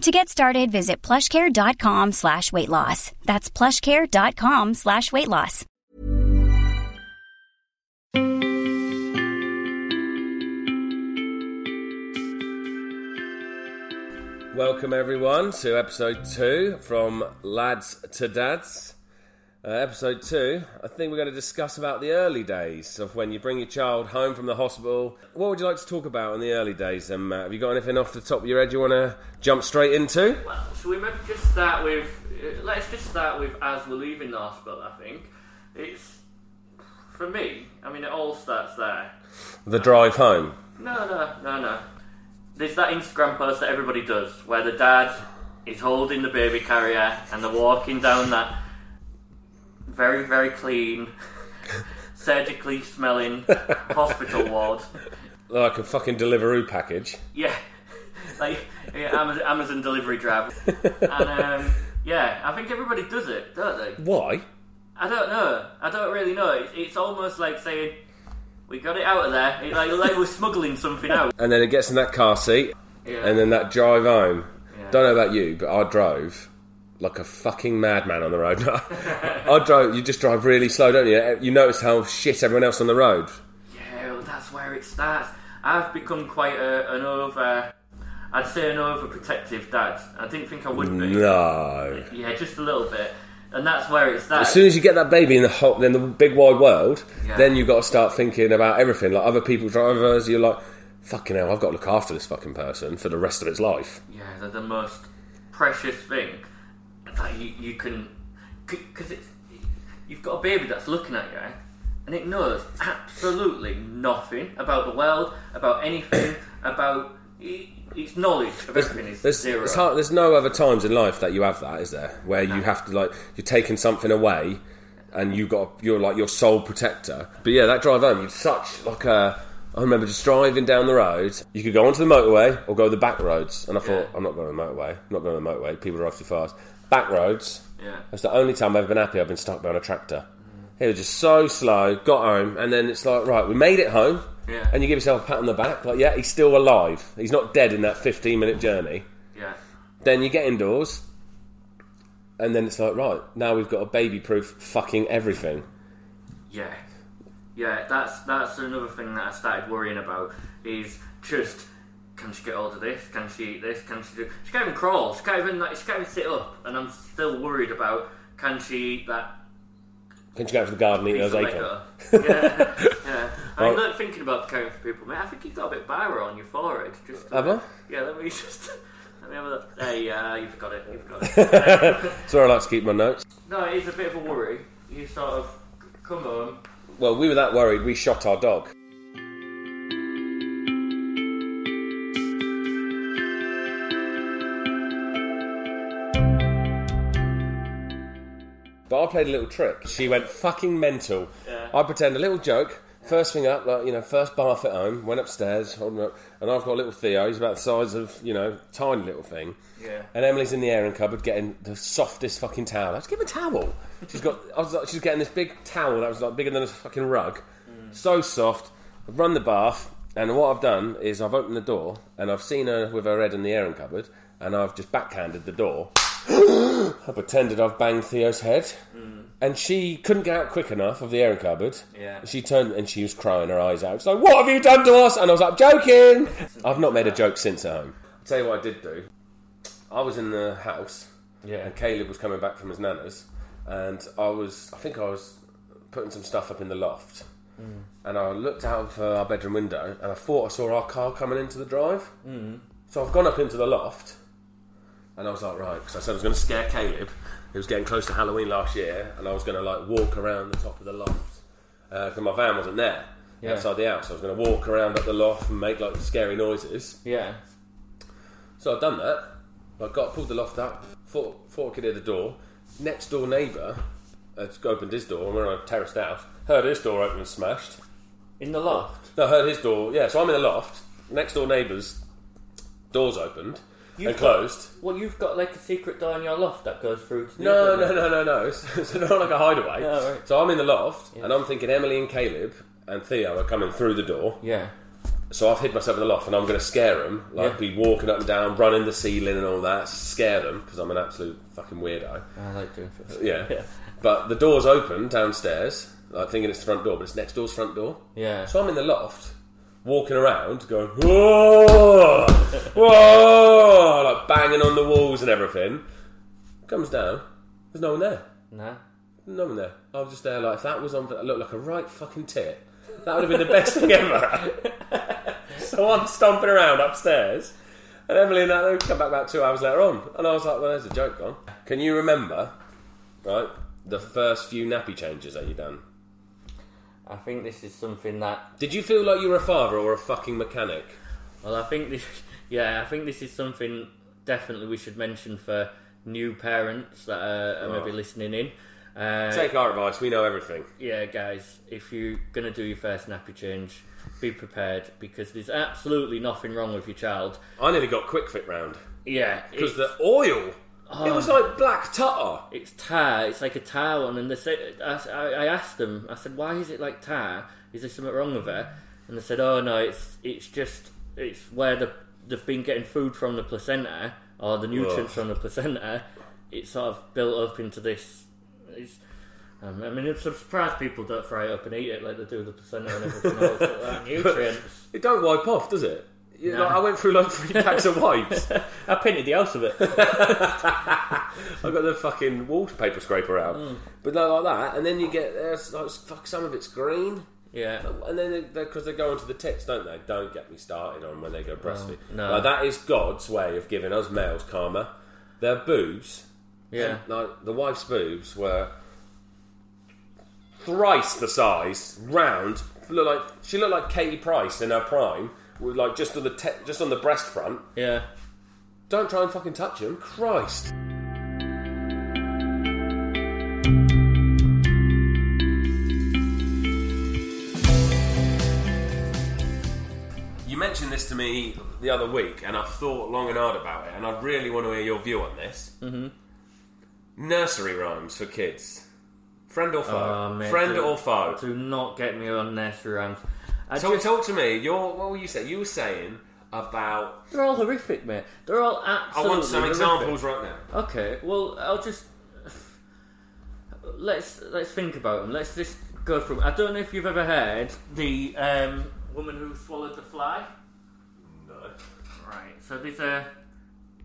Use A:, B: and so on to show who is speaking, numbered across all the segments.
A: To get started, visit plushcare.com slash weight loss. That's plushcare.com slash weight loss.
B: Welcome everyone to episode two from Lads to Dads. Uh, episode two, I think we're going to discuss about the early days of when you bring your child home from the hospital. What would you like to talk about in the early days, then, Matt? Have you got anything off the top of your head you want to jump straight into?
C: Well, should we maybe just start with? uh, Let's just start with as we're leaving the hospital. I think it's for me. I mean, it all starts there.
B: The drive home.
C: No, no, no, no. There's that Instagram post that everybody does where the dad is holding the baby carrier and they're walking down that very, very clean, surgically smelling hospital ward.
B: Like a fucking Deliveroo package.
C: Yeah, like yeah, Amazon, Amazon delivery driver. And um, yeah, I think everybody does it, don't they?
B: Why?
C: I don't know. I don't really know. It's, it's almost like saying we got it out of there. It's like, like we're smuggling something out.
B: And then it gets in that car seat,
C: Yeah.
B: and then that drive home.
C: Yeah.
B: Don't know about you, but I drove like a fucking madman on the road. I drove. You just drive really slow, don't you? You notice how shit everyone else on the road.
C: Yeah, well, that's where it starts. I've become quite a, an over. I'd say an overprotective dad. I didn't think I would be.
B: No.
C: Yeah, just a little bit. And that's where it starts.
B: As soon as you get that baby in the hot, in the big wide world,
C: Yeah.
B: then you've got to start thinking about everything. Like other people's drivers, you're like, fucking hell, I've got to look after this fucking person for the rest of its life.
C: Yeah, they're the most precious thing that you, you can. Because it's. You've got a baby that's looking at you, and it knows absolutely nothing about the world, about anything, about. Its knowledge of everything is
B: There's,
C: zero.
B: hard, there's no other times in life that you have that, is there? Where you have to like you're taking something away, and you got you're like your sole protector. But yeah, that drive home, you're such like a. I remember just driving down the road. You could go onto the motorway or go the back roads, and I thought
C: Yeah.
B: I'm not going to the motorway. I'm not going to the motorway. People drive too fast. Back roads.
C: Yeah.
B: That's the only time I've ever been happy I've been stuck behind a tractor. It was just so slow, got home, and then it's like, right, we made it home.
C: Yeah.
B: And you give yourself a pat on the back, like, yeah, he's still alive. He's not dead in that 15 minute journey.
C: yeah.
B: Then you get indoors, and then it's like, right, now we've got a baby proof fucking everything.
C: Yeah, yeah. That's that's another thing that I started worrying about. Is just can she get hold of this? Can she eat this? Can she do? She can't even crawl. She can't even like. She can't even sit up. And I'm still worried about can she eat that
B: Can she go out to the garden and eat those acorns?
C: Yeah, yeah. I mean,
B: Well-
C: look, thinking about caring for people, mate. I think you've got a bit of on your forehead. Just
B: Have I?
C: yeah. Let me just. Let me have a look. Hey, yeah, you've got it. You've got it.
B: Sorry, I like to keep my notes.
C: no, it is a bit of a worry. You sort of come home.
B: Well, we were that worried, we shot our dog. Played a little trick. She went fucking mental.
C: Yeah.
B: I pretend a little joke. First thing up, like you know, first bath at home. Went upstairs, holding up, and I've got a little Theo. He's about the size of you know, tiny little thing.
C: Yeah.
B: And Emily's in the airing cupboard getting the softest fucking towel. Let's give her a towel. She's got. I was like, she's getting this big towel that was like bigger than a fucking rug. Mm. So soft. I've run the bath, and what I've done is I've opened the door, and I've seen her with her head in the airing cupboard, and I've just backhanded the door. I pretended I've banged Theo's head, and she couldn't get out quick enough of the airing cupboard.
C: Yeah.
B: She turned and she was crying her eyes out. She's like, "What have you done to us?" And I was like, "Joking." I've not made a joke since at home. I'll tell you what I did do. I was in the house,
C: Yeah.
B: and Caleb was coming back from his nana's, and I was, I think I was putting some stuff up in the loft, and I looked out of uh, our bedroom window, and I thought I saw our car coming into the drive. Mm. So I've gone up into the loft, and I was like, right, because I said I was going to scare Caleb. It was getting close to Halloween last year, and I was going to like walk around the top of the loft uh, because my van wasn't there
C: Yeah.
B: outside the house. I was going to walk around up the loft and make like scary noises.
C: Yeah.
B: So I've done that. I got pulled the loft up, thought, thought I could hear the door. Next door neighbour had opened his door, and we're on a terraced house. Heard his door open and smashed.
C: In the loft.
B: No, I heard his door. Yeah, so I'm in the loft. Next door neighbour's doors opened
C: You've
B: and closed.
C: Well, you've got like a secret door in your loft that goes through to the
B: No, no, no, no, no. It's, it's not like a hideaway.
C: Oh, right.
B: So I'm in the loft, and I'm thinking Emily and Caleb and Theo are coming through the door.
C: Yeah.
B: So I've hid myself in the loft, and I'm going to scare them. Like
C: Yeah.
B: be walking up and down, running the ceiling and all that. Scare them because I'm an absolute fucking weirdo.
C: I like doing things.
B: Yeah.
C: Yeah.
B: But the door's open downstairs. Like thinking it's the front door, but it's next door's front door.
C: Yeah.
B: So I'm in the loft, walking around, going whoa, whoa, like banging on the walls and everything. Comes down. There's no one there.
C: Nah.
B: No one there. I was just there like if that was on. I looked like a right fucking tit. That would have been the best thing ever. so I'm stomping around upstairs, and Emily and that come back about two hours later on, and I was like, "Well, there's a joke gone." Can you remember, right, the first few nappy changes that you done?
C: I think this is something that.
B: Did you feel like you were a father or a fucking mechanic?
C: Well, I think this. Yeah, I think this is something definitely we should mention for new parents that are, are maybe listening in. Uh,
B: Take our advice. We know everything.
C: yeah, guys, if you're gonna do your first nappy change, be prepared because there's absolutely nothing wrong with your child.
B: I nearly got quick fit round
C: Yeah,
B: because
C: it's-
B: the oil. It was like black tar.
C: It's tar. It's like a tar one. And they said, I, I asked them. I said, "Why is it like tar? Is there something wrong with it?" And they said, "Oh no, it's it's just it's where the they've been getting food from the placenta or the nutrients from the placenta. It's sort of built up into this. It's, um, I mean, I'm surprised people don't fry it up and eat it like they do the placenta and everything else. like that. Nutrients.
B: It don't wipe off, does it? You-
C: No.
B: I went through like three packs of wipes.
C: I painted the house of it.
B: I got the fucking wallpaper scraper out,
C: Mm.
B: but no, like that, and then you get there's like fuck some of it's green,
C: Yeah.
B: and then because they, go into the tits, don't they? Don't get me started on when they go breastfeed.
C: no.
B: Like, that is God's way of giving us males karma. Their boobs,
C: Yeah.
B: like the wife's boobs, were thrice the size, round. Look like she looked like Katie Price in her prime, like just on the te- just on the breast front.
C: Yeah.
B: Don't try and fucking touch him, Christ. You mentioned this to me the other week, and I've thought long and hard about it, and I really want to hear your view on this. Mm-hmm. Nursery rhymes for kids. Friend or foe?
C: Oh, mate,
B: Friend
C: do-
B: or foe?
C: Do not get me on nursery rhymes. I
B: So
C: just-
B: talk to me. Your what were you saying? You were saying about.
C: They're all horrific, mate. They're all absolutely.
B: I want some
C: horrific.
B: examples right now.
C: Okay, well, I'll just let's let's think about them. Let's just go through. I don't know if you've ever heard the um, woman who swallowed the fly.
B: No.
C: Right. So there's a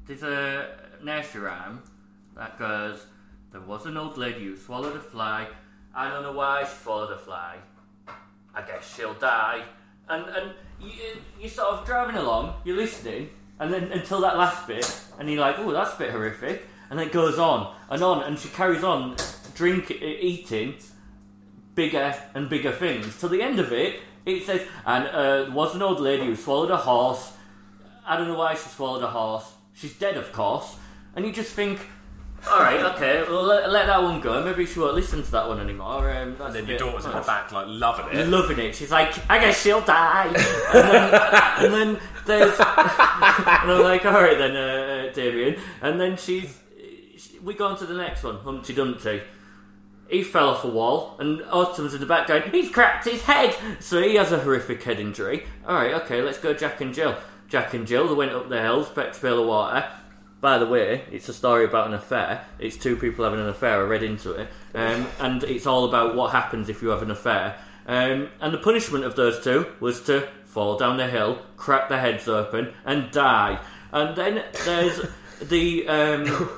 C: there's a nursery rhyme that goes. There was an old lady who swallowed a fly. I don't know why she swallowed a fly. I guess she'll die. And and you, you're sort of driving along, you're listening, and then until that last bit, and you're like, oh, that's a bit horrific. And then it goes on and on, and she carries on drink eating bigger and bigger things. Till the end of it, it says, and uh, was an old lady who swallowed a horse. I don't know why she swallowed a horse. She's dead, of course. And you just think, all right, okay, well let, let that one go. Maybe she won't listen to that one anymore. Um, that's
B: Then your daughter's in the back, like loving it.
C: Loving it. She's like, I guess she'll die. and, then, and then there's, and I'm like, all right then, uh, uh, Damien. And then she's, she, we go on to the next one, Humpty Dumpty. He fell off a wall, and Autumn's in the back going, he's cracked his head. So he has a horrific head injury. All right, okay, let's go Jack and Jill. Jack and Jill, they went up the hills, fetched a pail of water. By the way, it's a story about an affair. It's two people having an affair. I read into it, um, and it's all about what happens if you have an affair. Um, and the punishment of those two was to fall down the hill, crack their heads open, and die. And then there's the um,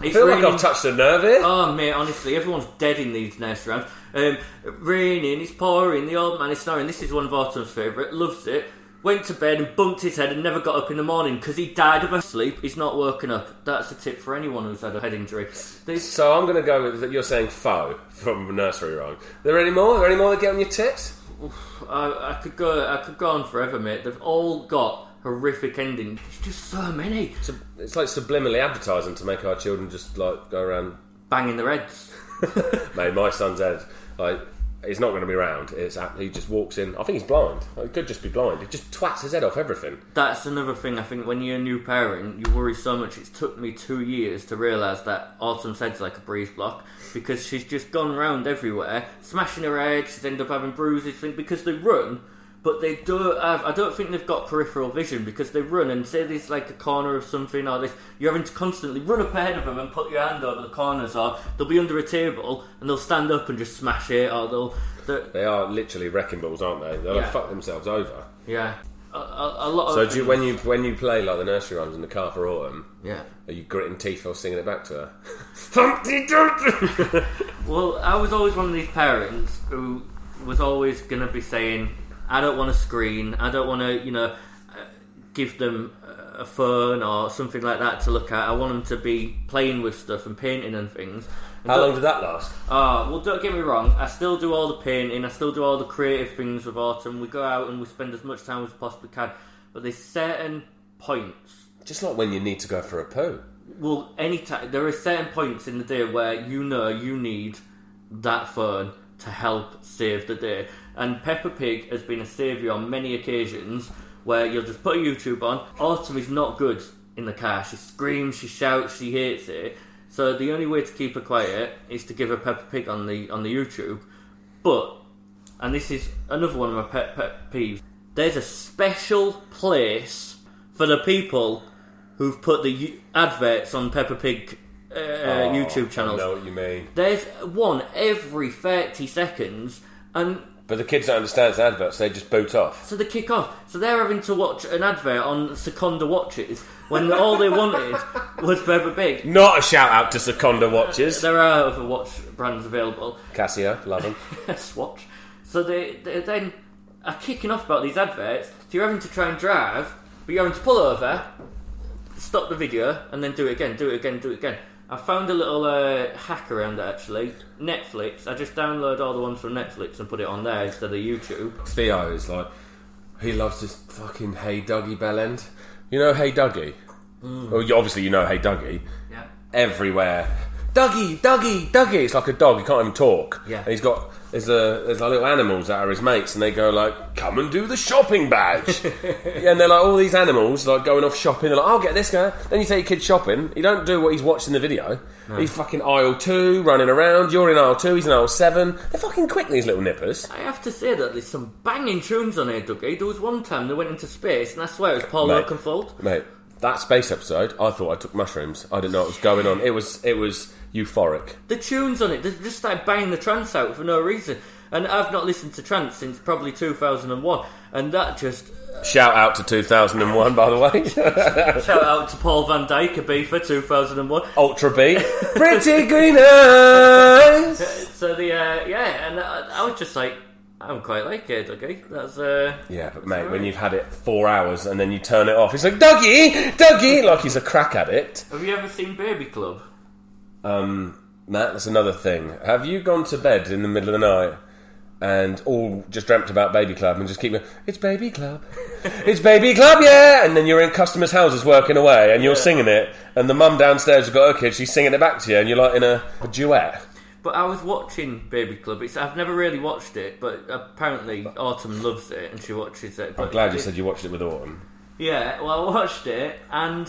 B: I feel like I've touched a nerve here.
C: Oh mate, honestly, everyone's dead in these nursery rhymes. Um, raining, it's pouring, the old man is snoring. This is one of Autumn's favourite. Loves it. Went to bed and bumped his head and never got up in the morning because he died of a sleep. He's not woken up. That's a tip for anyone who's had a head injury. These-
B: So I'm going to go with that. You're saying foe from nursery rhyme. Are there any more? Are there any more that get on your tits?
C: I, I could go. I could go on forever, mate. They've all got horrific endings. There's just so many.
B: Sub- It's like subliminally advertising to make our children just like go around.
C: Banging their heads.
B: Mate, my son's head, like, he's not going to be round. It's ap- he just walks in. I think he's blind. He could just be blind. He just twats his head off everything.
C: That's another thing. I think when you're a new parent, you worry so much. It's took me two years to realise that Autumn's head's like a breeze block because she's just gone around everywhere, smashing her head. She's ended up having bruises because they run, but they don't have. Uh, I don't think they've got peripheral vision because they run and say there's like a corner of something or this. You're having to constantly run up ahead of them and put your hand over the corners, or they'll be under a table and they'll stand up and just smash it, or they'll. they're-
B: literally wrecking balls, aren't they? They'll
C: Yeah.
B: fuck themselves over.
C: yeah, a, a, a lot
B: So do you, when you when you play like the nursery rhymes in the car for autumn,
C: yeah.
B: are you gritting teeth or singing it back to her? Humpty Dumpty.
C: Well, I was always one of these parents who was always going to be saying, I don't want a screen, I don't want to, you know, uh, give them a phone or something like that to look at. I want them to be playing with stuff and painting and things. And
B: How long did that last?
C: Ah, well, don't get me wrong. I still do all the painting. I still do all the creative things with autumn. We go out and we spend as much time as we possibly can. But there's certain points
B: Just like when you need to go for a poo.
C: well, any time there are certain points in the day where you know you need that phone to help save the day. And Peppa Pig has been a saviour on many occasions where you'll just put YouTube on. Autumn is not good in the car. She screams, she shouts, she hates it. So the only way to keep her quiet is to give her Peppa Pig on the on the YouTube. But and this is another one of my pet pet peeves. There's a special place for the people who've put the u- adverts on Peppa Pig uh, YouTube
B: I
C: channels.
B: know what you mean.
C: There's one every 30 seconds, and
B: But the kids don't understand it's adverts, they just boot off.
C: so they kick off. So they're having to watch an advert on Seconda Watches when all they wanted was Peppa Pig.
B: Not a shout out to Seconda watches.
C: There are other watch brands available.
B: Casio, love them.
C: Swatch. So they, they then are kicking off about these adverts. So you're having to try and drive, but you're having to pull over, stop the video, and then do it again, do it again, do it again. I found a little uh, hack around it actually. Netflix. I just download all the ones from Netflix and put it on there instead of YouTube.
B: Theo is like, he loves this fucking Hey Duggee bellend. You know Hey Duggee? Well, you, obviously you know Hey Duggee.
C: Yeah.
B: Everywhere. Duggee, Duggee, Duggee. It's like a dog. He can't even talk.
C: Yeah.
B: And he's got there's a there's like little animals that are his mates, and they go like, "Come and do the shopping badge." yeah, and they're like all these animals like going off shopping. They're like, "I'll get this guy." Then you take your kid shopping. You don't do what he's watching in the video. He's fucking aisle two, running around. You're in aisle two. He's in aisle seven. They're fucking quick. These little nippers.
C: I have to say that there's some banging tunes on here, Duggee. There was one time they went into space, and I swear it was Paul. Oakenfold.
B: Mate, that space episode, I thought I took mushrooms. I didn't know what was going on. It was it was euphoric.
C: The tunes on it, they just started banging the trance out for no reason. And I've not listened to trance since probably 2001, and that just
B: Shout out to 2001, by the way.
C: shout out to Paul van Dyk, a beefer, 2001.
B: Ultra B. Pretty green eyes.
C: So the uh, yeah, and I, I was just like, I'm quite like it, okay? That's uh,
B: Yeah, but mate, when you've had it four hours and then you turn it off, it's like Duggee, Duggee, like he's a crack addict.
C: Have you ever seen Baby Club?
B: Um, Matt, that's another thing. Have you gone to bed in the middle of the night and all just dreamt about Baby Club and just keep going, it's Baby Club, it's Baby Club, yeah, and then you're in customers' houses working away and you're singing it, and the mum downstairs has got her kid, she's singing it back to you, and you're like in a, a duet.
C: But I was watching Baby Club. It's, I've never really watched it, but apparently Autumn loves it and she watches it. But
B: I'm glad you
C: it-
B: said you watched it with Autumn.
C: Yeah, well, I watched it, and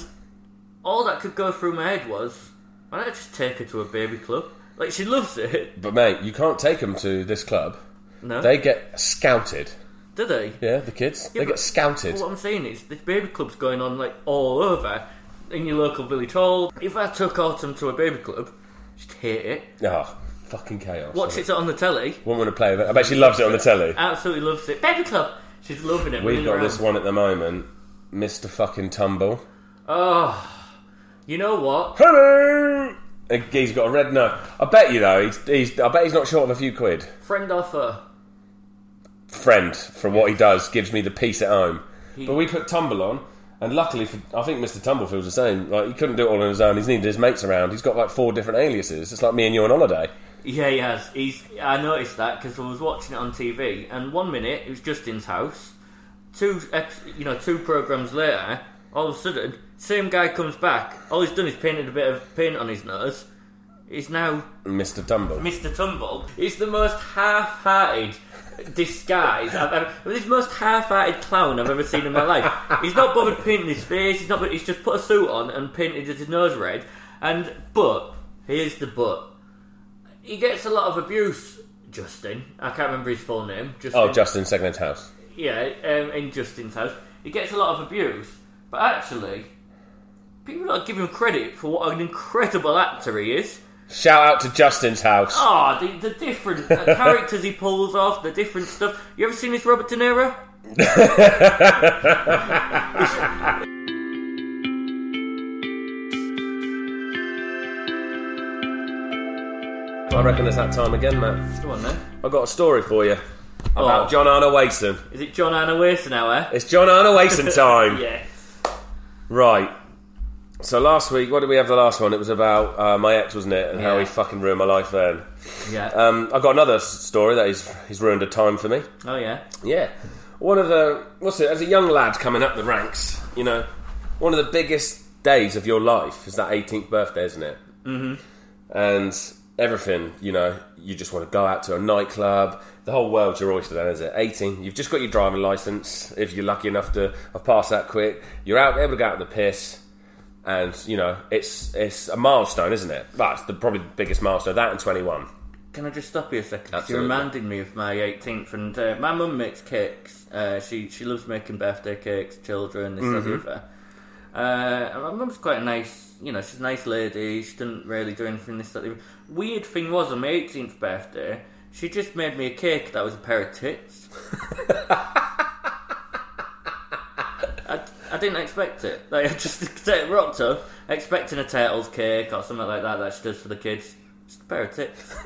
C: all that could go through my head was, why don't I just take her to a baby club? Like, she loves it.
B: But mate, you can't take them to this club.
C: No?
B: They get scouted.
C: Do they?
B: Yeah, the kids.
C: Yeah,
B: they get scouted.
C: What I'm saying is, this baby club's going on, like, all over in your local village hall. If I took Autumn to a baby club, she'd hate it.
B: Oh, fucking chaos.
C: Watch it on the telly.
B: Wouldn't want to play with it. I bet she loves it on the telly.
C: Absolutely loves it. Baby club! She's loving it.
B: We've got
C: around.
B: this one at the moment, Mr. Fucking Tumble.
C: Oh, You know what?
B: Hello. Uh, he's got a red nose. I bet you though. He's, he's. I bet he's not short of a few quid.
C: Friend offer.
B: Friend from what he does gives me the peace at home. But we put Tumble on, and luckily, for, I think Mr. Tumble feels the same. Like he couldn't do it all on his own. He's needed his mates around. He's got like four different aliases. It's like me and you on holiday.
C: Yeah, he has. He's. I noticed that because I was watching it on TV, and one minute it was Justin's house. Two, you know, two programs later, all of a sudden, same guy comes back. All he's done is painted a bit of paint on his nose. He's now
B: Mr. Tumble.
C: Mr. Tumble. He's the most half-hearted disguise I've ever. He's the most half-hearted clown I've ever seen in my life. He's not bothered painting his face. He's not. He's just put a suit on and painted his nose red. And but here's the but. He gets a lot of abuse. Justin, I can't remember his full name. Justin.
B: Oh, Justin Secondhand House.
C: Yeah, um, in Justin's house. He gets a lot of abuse, but actually, people don't give him credit for what an incredible actor he is.
B: Shout out to Justin's house.
C: Ah, the, the different characters he pulls off, the different stuff. You ever seen this Robert De Niro?
B: I reckon it's that time again, Matt.
C: Come on then.
B: I've got a story for you about
C: Oh.
B: John Arno Wason.
C: Is it John Anna Wason now, eh?
B: It's John Arno Wason time.
C: yeah.
B: Right. So last week, what did we have the last one? It was about uh, my ex, wasn't it? And how
C: Yeah.
B: he fucking ruined my life then.
C: Yeah.
B: Um, I've got another s- story that he's, he's ruined a time for me.
C: oh, yeah.
B: Yeah. One of the, what's it, as a young lad coming up the ranks, you know, one of the biggest days of your life is that 18th birthday, isn't it? Mm-hmm. And everything, you know, you just want to go out to a nightclub. The whole world's your oyster then, is it? 18, you've just got your driving licence, if you're lucky enough to have passed that quick. You're out able to go out in the piss. And, you know, it's it's a milestone, isn't it? That's the probably the biggest milestone, that and 21.
C: Can I just stop you a second? 'Cause
B: Absolutely.
C: You reminded me of my 18th, and uh, my mum makes cakes. Uh, she she loves making birthday cakes, children, this that, the
B: Mm-hmm.
C: other. Uh, and my mum's quite a nice, you know, she's a nice lady. She didn't really do anything this that. the other. Weird thing was on my 18th birthday, she just made me a cake that was a pair of tits. I, I didn't expect it. Like I just rocked up expecting a turtle's cake or something like that that she does for the kids. Just a pair of tits.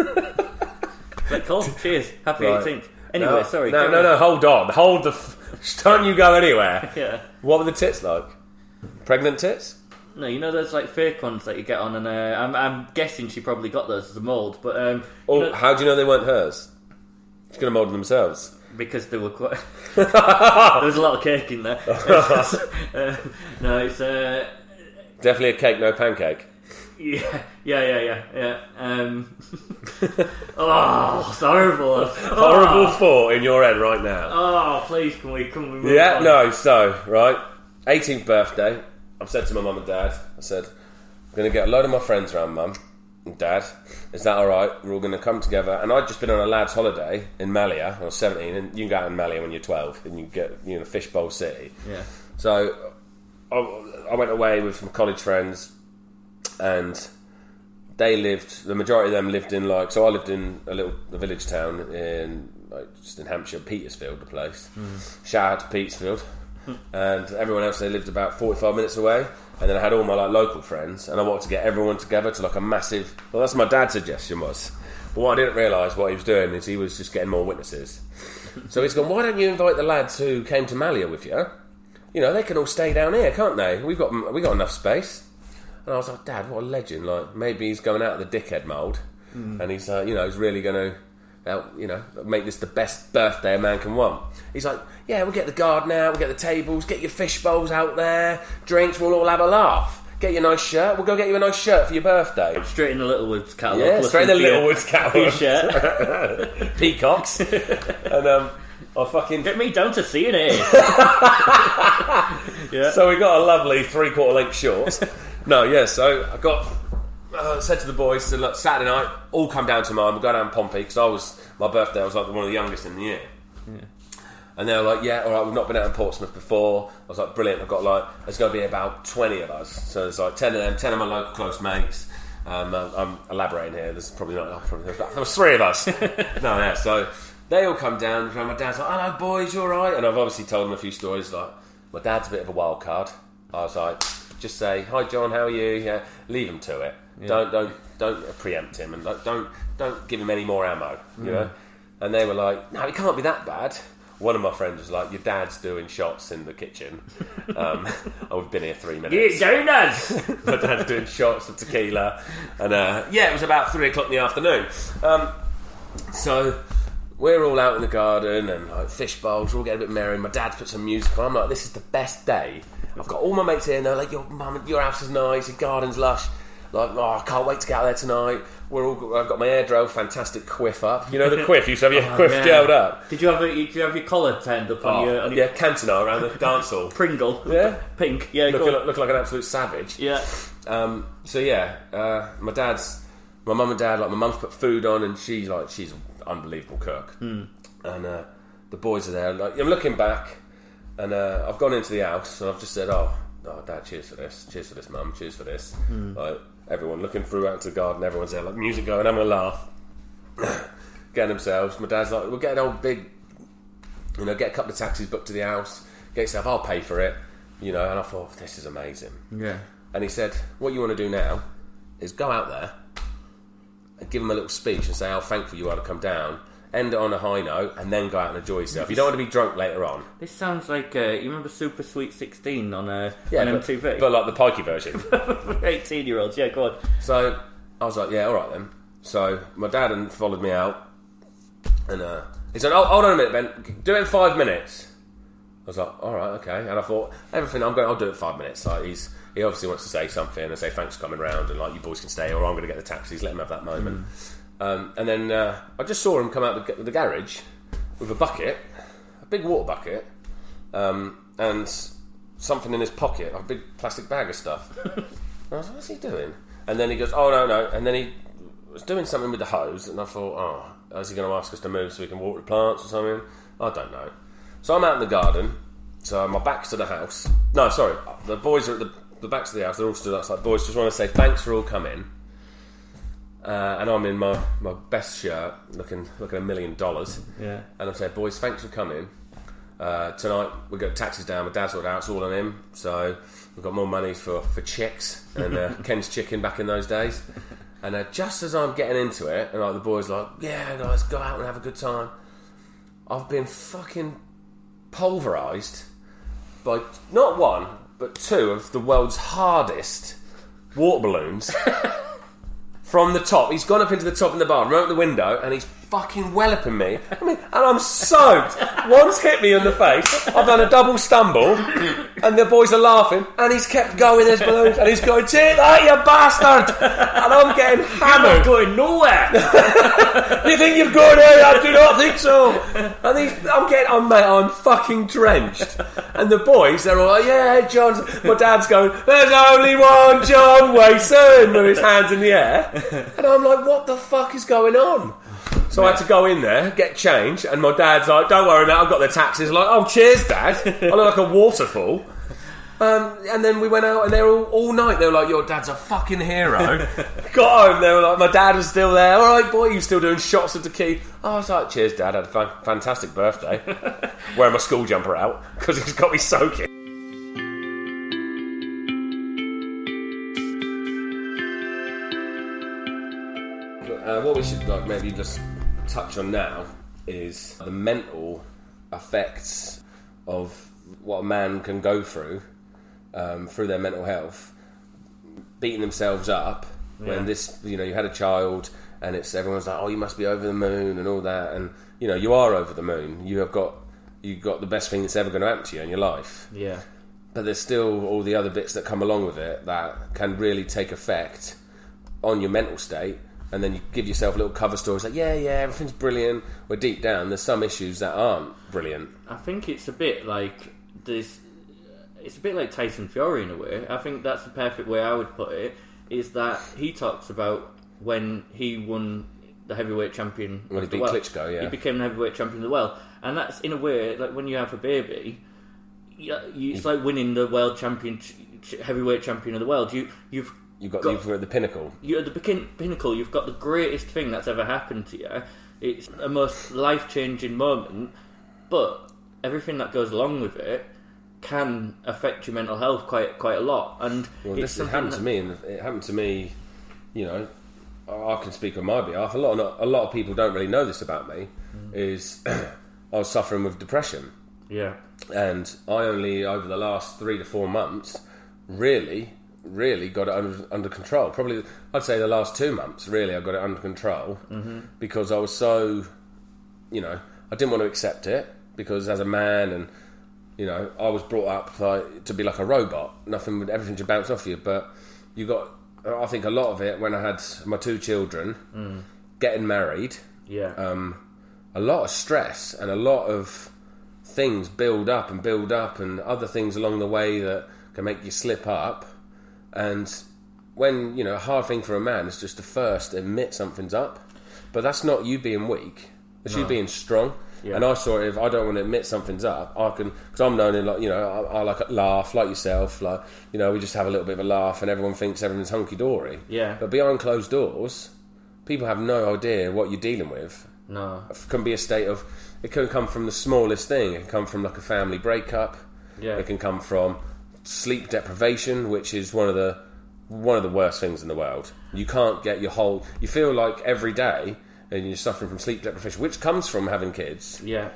C: But cool. Cheers. Happy
B: Right.
C: 18th. Anyway,
B: no,
C: sorry.
B: No, no,
C: on.
B: no, hold on. Hold the. F- don't you go anywhere.
C: Yeah.
B: What were the tits like? Pregnant tits?
C: No, you know those like fake ones that you get on, and uh, I'm, I'm guessing she probably got those as a mould, but um, you know,
B: how do you know they weren't hers? She's going to mould them themselves.
C: because they were quite. there was a lot of cake in there. Uh, no, it's uh,
B: Definitely a cake, no pancake.
C: yeah, yeah, yeah, yeah, yeah. Um, oh, it's horrible.
B: Horrible
C: Oh,
B: thought in your head right now.
C: oh, please, can we can we?
B: Yeah,
C: on?
B: no, so, right. 18th birthday. I've said to my mum and dad, I said, I'm going to get a load of my friends around, mum and dad. Is that alright? We're all going to come together. And I'd just been on a lad's holiday in Malia. I was 17, and you can go out in Malia when you're 12, and you get, you know, Fishbowl City.
C: Yeah.
B: So I, I went away with some college friends, and they lived. The majority of them lived in like. So I lived in a little a village town in like just in Hampshire, Petersfield, the place. Mm. Shout out to Petersfield, and everyone else they lived about forty five minutes away. And then I had all my like local friends, and I wanted to get everyone together to like a massive. Well, that's what my dad's suggestion was. But what I didn't realise what he was doing is he was just getting more witnesses. so he's gone. Why don't you invite the lads who came to Malia with you? you know, they can all stay down here, can't they? We've got we got enough space. And I was like, Dad, what a legend! Like maybe he's going out of the dickhead mould, and he's uh, you know he's really going to you know make this the best birthday a man can want. He's like, yeah, we'll get the garden out, we'll get the tables, get your fish bowls out there, drinks, we'll all have a laugh. Get you a nice shirt. We'll go get you a nice shirt for your birthday.
C: Straight in the Littlewoods catalogue.
B: Yeah, straight in the
C: looking for your-
B: Littlewoods catalogue.
C: shirt.
B: Peacocks, and um, I fucking
C: Get me down to seeing it. yeah.
B: So we got a lovely three quarter length shorts. no, yeah. So I got uh, said to the boys, so look, Saturday night, all come down to mine. We'll go down Pompey because I was my birthday. I was like one of the youngest in the year. And they were like, "Yeah, all right. We've not been out in Portsmouth before." I was like, "Brilliant!" I've got like, there's going to be about twenty of us. So there's like ten of them, ten of my local close mates. Um, uh, I'm elaborating here. There's probably not. probably, there was three of us. no, yeah. So they all come down. And my dad's like, "Hello, boys, You're all right?" And I've obviously told them a few stories. Like, my dad's a bit of a wild card. I was like, just say, "Hi, John, how are you?" Yeah, leave him to it. Don't don't don't preempt him and like, don't don't give him any more ammo. You know. And they were like, "No, it can't be that bad." One of my friends was like, "Your dad's doing shots in the kitchen." Um, oh, we've been here three minutes.
C: Yeah, donuts.
B: my dad's doing shots of tequila, and uh, yeah, it was about three o'clock in the afternoon. Um, so we're all out in the garden and like fish bowls, we're all getting a bit merry. My dad's put some music on. I'm like, this is the best day. I've got all my mates here, and they're like, your mum, your house is nice, your garden's lush. Like, oh, I can't wait to get out there tonight. We're all. I've got my air drill, fantastic quiff up. You know the quiff. You used to have your quiff
C: yeah.
B: gelled up.
C: Did you have a, did you have your collar turned up on
B: Oh,
C: your, on your
B: yeah, Cantona around the dance hall.
C: Pringle?
B: Yeah.
C: Pink. Yeah.
B: Looking, like, like an absolute savage.
C: Yeah.
B: Um, so yeah, uh, my dad's, my mum and dad, like my mum's put food on, and she's like she's an unbelievable cook, and uh, the boys are there. Like I'm looking back, and uh, I've gone into the house, and I've just said, "Oh, oh, dad, cheers for this, cheers for this, mum, cheers for this." Like everyone looking through out to the garden, everyone's there, like music going, having a laugh, getting themselves. My dad's like, "We'll get an old big you know, get a couple of taxis booked to the house, get yourself, I'll pay for it, you know. And I thought, this is amazing.
C: Yeah.
B: And he said, what you want to do now is go out there and give him a little speech and say how thankful you are to come down, end it on a high note, and then go out and enjoy yourself. You don't want to be drunk later on.
C: This sounds like uh, you remember Super Sweet Sixteen on uh,
B: Yeah,
C: on
B: but,
C: MTV.
B: but like the pikey version.
C: eighteen year olds. Yeah, go on.
B: So I was like, yeah, all right then. So my dad and followed me out, and uh, he said, oh, hold on a minute, Ben, do it in five minutes. I was like, all right, okay. And I thought, everything, I'm going, I'll do it in five minutes. Like he's, he obviously wants to say something and say thanks for coming round, and like you boys can stay, or I'm going to get the taxis. Let him have that moment. Um, and then uh, I just saw him come out the, the garage with a bucket, a big water bucket, um, and something in his pocket, a big plastic bag of stuff. And I was like, what's he doing? And then he goes, oh, no, no. And then he was doing something with the hose, and I thought, oh, is he going to ask us to move so we can water the plants or something? I don't know. So I'm out in the garden, so my back's to the house. No, sorry, the boys are at the, the backs of the house, they're all stood outside. Boys, just want to say thanks for all coming. Uh, and I'm in my, my best shirt, looking looking a million dollars.
C: Yeah.
B: And I'm saying, boys, thanks for coming. Uh, tonight we've got taxes down. My dad's sorted out, it's all on him. So we've got more money for, for chicks and uh, Ken's chicken back in those days. And uh, just as I'm getting into it, and like the boys like, yeah, guys, go out and have a good time. I've been fucking pulverised by not one but two of the world's hardest water balloons from the top. He's gone up into the top in the bar, right at the window, and he's fucking walloping me. I mean, and I'm soaked. One's hit me in the face. I've done a double stumble, and the boys are laughing, and he's kept going. There's balloons, and he's going, "Take that, you bastard!" And I'm getting hammered.
C: You're going nowhere.
B: You think you're going out? I do not think so. And these, I'm getting, I'm mate, I'm fucking drenched. And the boys, they're all like, yeah, John's. My dad's going, there's only one John Wason with his hands in the air. And I'm like, what the fuck is going on? So I had to go in there, get change, and my dad's like, don't worry, mate, I've got the taxis. I'm like, oh, cheers, dad. I look like a waterfall. Um, and then we went out, and they were all, all night. They were like, "Your dad's a fucking hero." Got home, they were like, "My dad was still there." All right, boy, you still doing shots of tequila? I was like, "Cheers, dad. Had a fan- fantastic birthday." Wearing my school jumper out because it's got me soaking. Uh, what we should like maybe just touch on now is the mental effects of what a man can go through um, through their mental health, beating themselves up when this, you know, you had a child and it's everyone's like, oh, you must be over the moon and all that, and you know, you are over the moon. You have got you have got the best thing that's ever going to happen to you in your life
C: yeah.
B: but there's still all the other bits that come along with it that can really take effect on your mental state. And then you give yourself a little cover stories like, yeah, yeah, everything's brilliant. Where deep down, there's some issues that aren't brilliant.
C: I think it's a bit like this. It's a bit like Tyson Fury in a way. I think that's the perfect way I would put it. Is that he talks about when he won the heavyweight champion
B: When he
C: the
B: beat
C: world.
B: Klitschko, yeah.
C: he became the heavyweight champion of the world, and that's in a way like when you have a baby. You, you, it's like winning the world champion, ch- ch- heavyweight champion of the world. You you've
B: You've got,
C: got-
B: you've got the pinnacle.
C: you're at the begin- pinnacle. You've got the greatest thing that's ever happened to you. It's a most life changing moment, but everything that goes along with it can affect your mental health quite quite a lot. And
B: Well, this happened
C: that-
B: to me, and it happened to me. You know, I I can speak on my behalf. A lot, of, a lot of people don't really know this about me.
C: Mm.
B: Is I was suffering with depression,
C: Yeah,
B: and I only over the last three to four months really, really got it under, under control. Probably, I'd say the last two months. Really, I got it under control
C: Mm-hmm.
B: because I was so, you know, I didn't want to accept it because as a man and you know, I was brought up like, to be like a robot. Nothing, would- everything should bounce off you. But you got, I think, a lot of it when I had my two children, getting married,
C: yeah,
B: um, a lot of stress and a lot of things build up and build up, and other things along the way that can make you slip up. And when you know, a hard thing for a man is just to first admit something's up. But that's not you being weak. It's you being strong.
C: Yeah.
B: And I sort of, I don't want to admit something's up. I can, because I'm known in like, you know, I, I like a laugh, like yourself, like, you know, we just have a little bit of a laugh, and everyone thinks everything's hunky dory.
C: Yeah.
B: But behind closed doors, people have no idea what you're dealing with.
C: no,
B: It can be a state of, it can come from the smallest thing. It can come from like a family breakup.
C: Yeah.
B: It can come from sleep deprivation, which is one of the one of the worst things in the world. You can't get your whole. You feel like every day, and you're suffering from sleep deprivation, which comes from having kids.
C: yeah,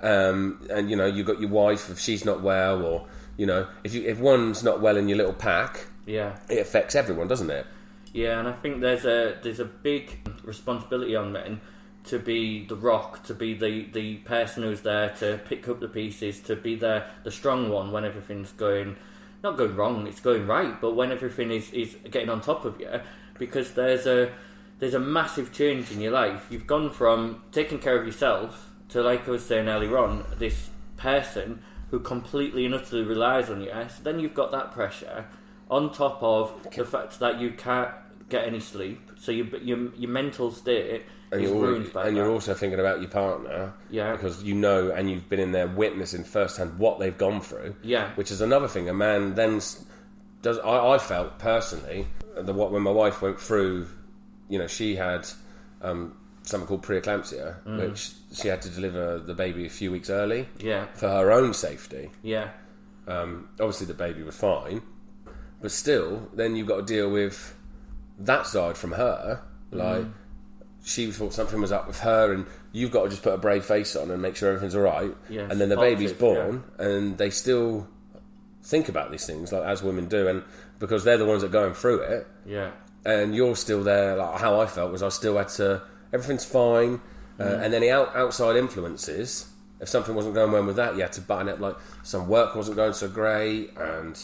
B: Um, and you know, you've got your wife if she's not well, or you know, if you if one's not well in your little pack,
C: yeah.
B: it affects everyone, doesn't it?
C: Yeah, and I think there's a there's a big responsibility on men to be the rock, to be the, the person who's there to pick up the pieces, to be the the strong one when everything's going not going wrong, it's going right, but when everything is, is getting on top of you, because there's a there's a massive change in your life. You've gone from taking care of yourself to, like I was saying earlier on, this person who completely and utterly relies on you. Eh? So then you've got that pressure on top of the fact that you can't get any sleep. So your your, your mental state
B: and you're,
C: ruined by
B: and
C: that.
B: you're also thinking about your partner,
C: Yeah.
B: because you know and you've been in there witnessing firsthand what they've gone through,
C: Yeah.
B: which is another thing. A man then s- does. I, I felt personally the what when my wife went through, you know, she had um, something called preeclampsia,
C: Mm.
B: which she had to deliver the baby a few weeks early
C: yeah,
B: for her own safety.
C: yeah,
B: Um, obviously, the baby was fine, but still, then you've got to deal with that side from her. Like,
C: Mm.
B: She thought something was up with her, and you've got to just put a brave face on and make sure everything's all right.
C: Yes,
B: and then the baby's born, and they still think about these things, like as women do, and because they're the ones that are going through it,
C: yeah,
B: and you're still there. Like how I felt was I still had to. Everything's fine, uh, and then the out, outside influences. If something wasn't going well with that, you had to button it. Like some work wasn't going so great, and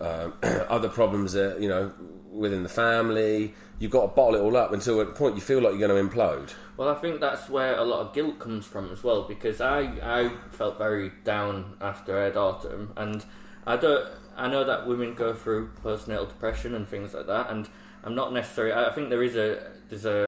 B: um, other problems that you know within the family. You've got to bottle it all up until a point you feel like you're going to implode.
C: Well, I think that's where a lot of guilt comes from as well, because I I felt very down after Ed Autumn, and I don't I know that women go through postnatal depression and things like that, and I'm not necessarily. I I think there is a there's a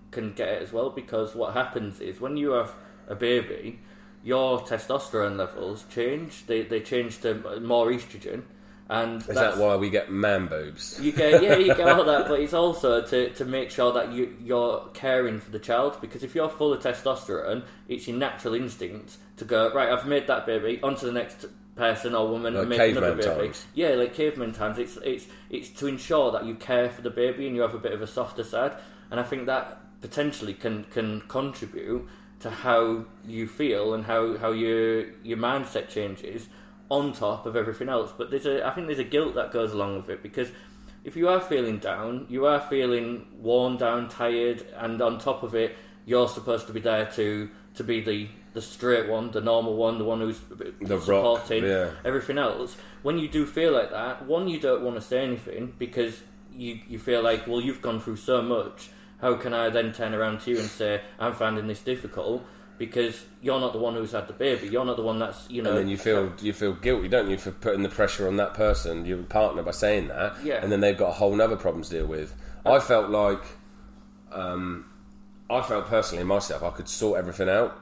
C: can get it as well because what happens is when you have a baby, your testosterone levels change. They they change to more estrogen, and
B: Is that why we get man boobs?
C: you get yeah, you get all that, but it's also to, to make sure that you you're caring for the child because if you're full of testosterone, it's your natural instinct to go right. I've made that baby onto the next person or woman
B: Like
C: and make another baby.
B: times.
C: Yeah, like caveman times. It's it's it's to ensure that you care for the baby and you have a bit of a softer side, and I think that potentially can can contribute to how you feel and how how your your mindset changes on top of everything else. But there's a I think there's a guilt that goes along with it because if you are feeling down, you are feeling worn down, tired, and on top of it, you're supposed to be there to to be the the straight one, the normal one, the one who's
B: The rock,
C: supporting
B: yeah.
C: everything else. When you do feel like that, one, you don't want to say anything because you you feel like, well, you've gone through so much. How can I then turn around to you and say I'm finding this difficult? Because you're not the one who's had the baby. You're not the one that's you know.
B: and then you feel you feel guilty, don't you, for putting the pressure on that person, your partner, by saying that.
C: Yeah.
B: And then they've got a whole other problem to deal with. I felt like, um, I felt personally myself, I could sort everything out,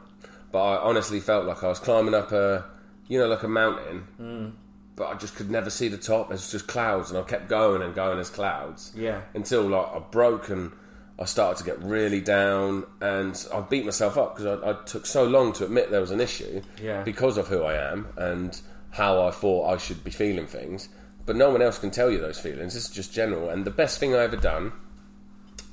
B: but I honestly felt like I was climbing up a, you know, like a mountain.
C: Mm.
B: But I just could never see the top. It's just clouds, and I kept going and going as clouds.
C: Yeah.
B: Until like I broke and I started to get really down, and I beat myself up because I, I took so long to admit there was an issue
C: Yeah.
B: because of who I am and how I thought I should be feeling things. But no one else can tell you those feelings. This is just general. And the best thing I ever done,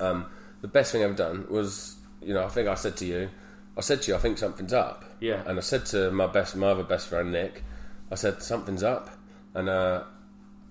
B: um, the best thing I ever done was, you know, I think I said to you, I said to you, I think something's up.
C: Yeah.
B: And I said to my best, my other best friend Nick, I said something's up, and uh,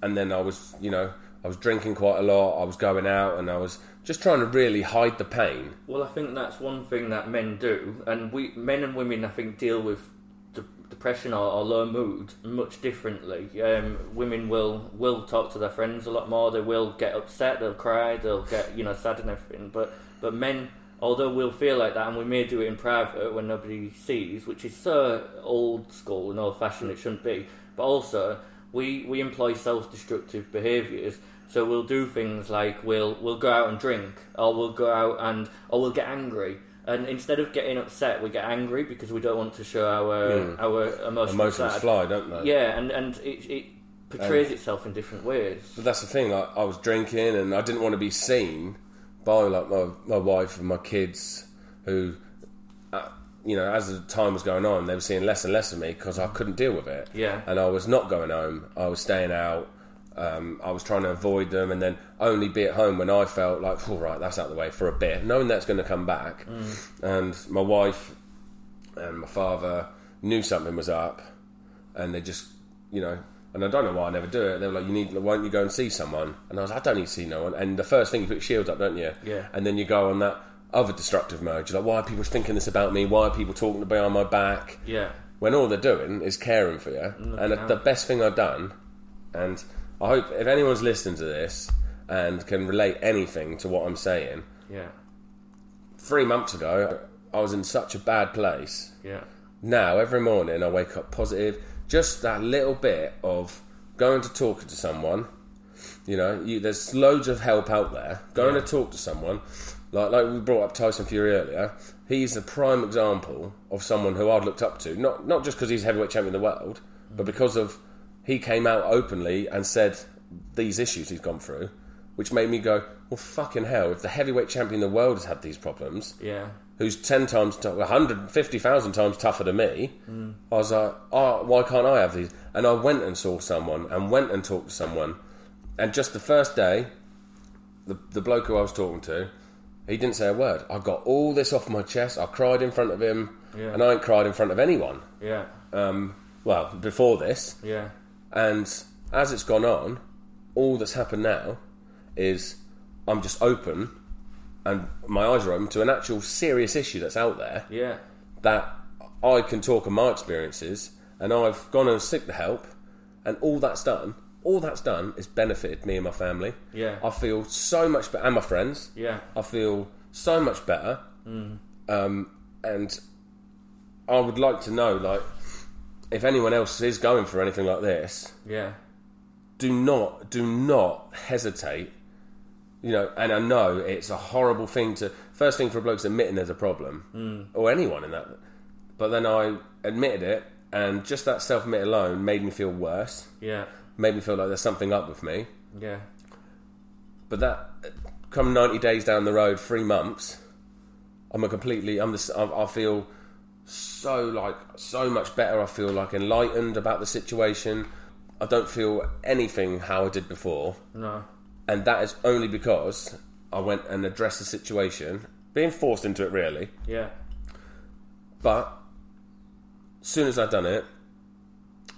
B: and then I was, you know, I was drinking quite a lot. I was going out, and I was just trying to really hide the pain.
C: Well, I think that's one thing that men do, and we men and women, I think, deal with de- depression or, or low mood much differently. Um, women will will talk to their friends a lot more. They will get upset. They'll cry. They'll get you know sad and everything. But but men, although we'll feel like that, and we may do it in private when nobody sees, which is so old school and old fashioned. It shouldn't be. But also, we we employ self destructive behaviours. So we'll do things like we'll we'll go out and drink, or we'll go out and or we'll get angry. And instead of getting upset, we get angry because we don't want to show our
B: Mm.
C: our
B: Emotions
C: side.
B: fly, don't they?
C: Yeah, and and it, it portrays
B: And-
C: itself in different ways.
B: But that's the thing. Like I was drinking, and I didn't want to be seen by like my my wife and my kids, who, uh, you know, as the time was going on, they were seeing less and less of me because I couldn't deal with it.
C: Yeah.
B: And I was not going home. I was staying out. Um, I was trying to avoid them, and then only be at home when I felt like, all right, that's out of the way for a bit, knowing that's going to come back.
C: Mm.
B: And my wife and my father knew something was up, and they just, you know, and I don't know why I never do it. They were like, "You need, why don't you go and see someone?" And I was, like, "I don't need to see no one." And the first thing you put your shield up, don't you?
C: Yeah.
B: And then you go on that other destructive mode. You're like, "Why are people thinking this about me? Why are people talking behind my back?"
C: Yeah.
B: When all they're doing is caring for you.
C: Looking
B: and
C: out.
B: the best thing I've done, and I hope if anyone's listening to this and can relate anything to what I'm saying,
C: Yeah.
B: three months ago, I was in such a bad place.
C: Yeah.
B: Now, every morning, I wake up positive. Just that little bit of going to talking to someone. You know, you, there's loads of help out there. Going to talk to someone, like like we brought up Tyson Fury earlier. He's a prime example of someone who I'd looked up to. Not not just because he's heavyweight champion of the world, but because of he came out openly and said these issues he's gone through, which made me go, well, fucking hell! If the heavyweight champion of the world has had these problems,
C: Yeah.
B: who's 10 times, t- 150,000 times tougher than me,
C: Mm.
B: I was like, oh, why can't I have these? And I went and saw someone and went and talked to someone. And just the first day, the, the bloke who I was talking to, he didn't say a word. I got all this off my chest. I cried in front of him,
C: Yeah.
B: and I ain't cried in front of anyone.
C: Yeah.
B: Um, well, before this.
C: Yeah.
B: And as it's gone on, all that's happened now is I'm just open and my eyes are open to an actual serious issue that's out there
C: Yeah.
B: that I can talk of my experiences and I've gone and seek the help and all that's done all that's done is benefited me and my family
C: Yeah.
B: I feel so much better and my friends
C: Yeah.
B: I feel so much better
C: Mm.
B: um, and I would like to know like if anyone else is going for anything like this
C: Yeah.
B: do not do not hesitate you know and i know it's a horrible thing to first thing for a bloke's admitting there's a problem
C: Mm.
B: or anyone in that but then i admitted it and just that self-admit alone made me feel worse
C: Yeah.
B: made me feel like there's something up with me
C: Yeah.
B: but that come 90 days down the road three months i'm a completely i'm I, I feel so like so much better i feel like enlightened about the situation i don't feel anything how i did before
C: No.
B: and that is only because I went and addressed the situation, being forced into it really.
C: Yeah.
B: But as soon as I'd done it,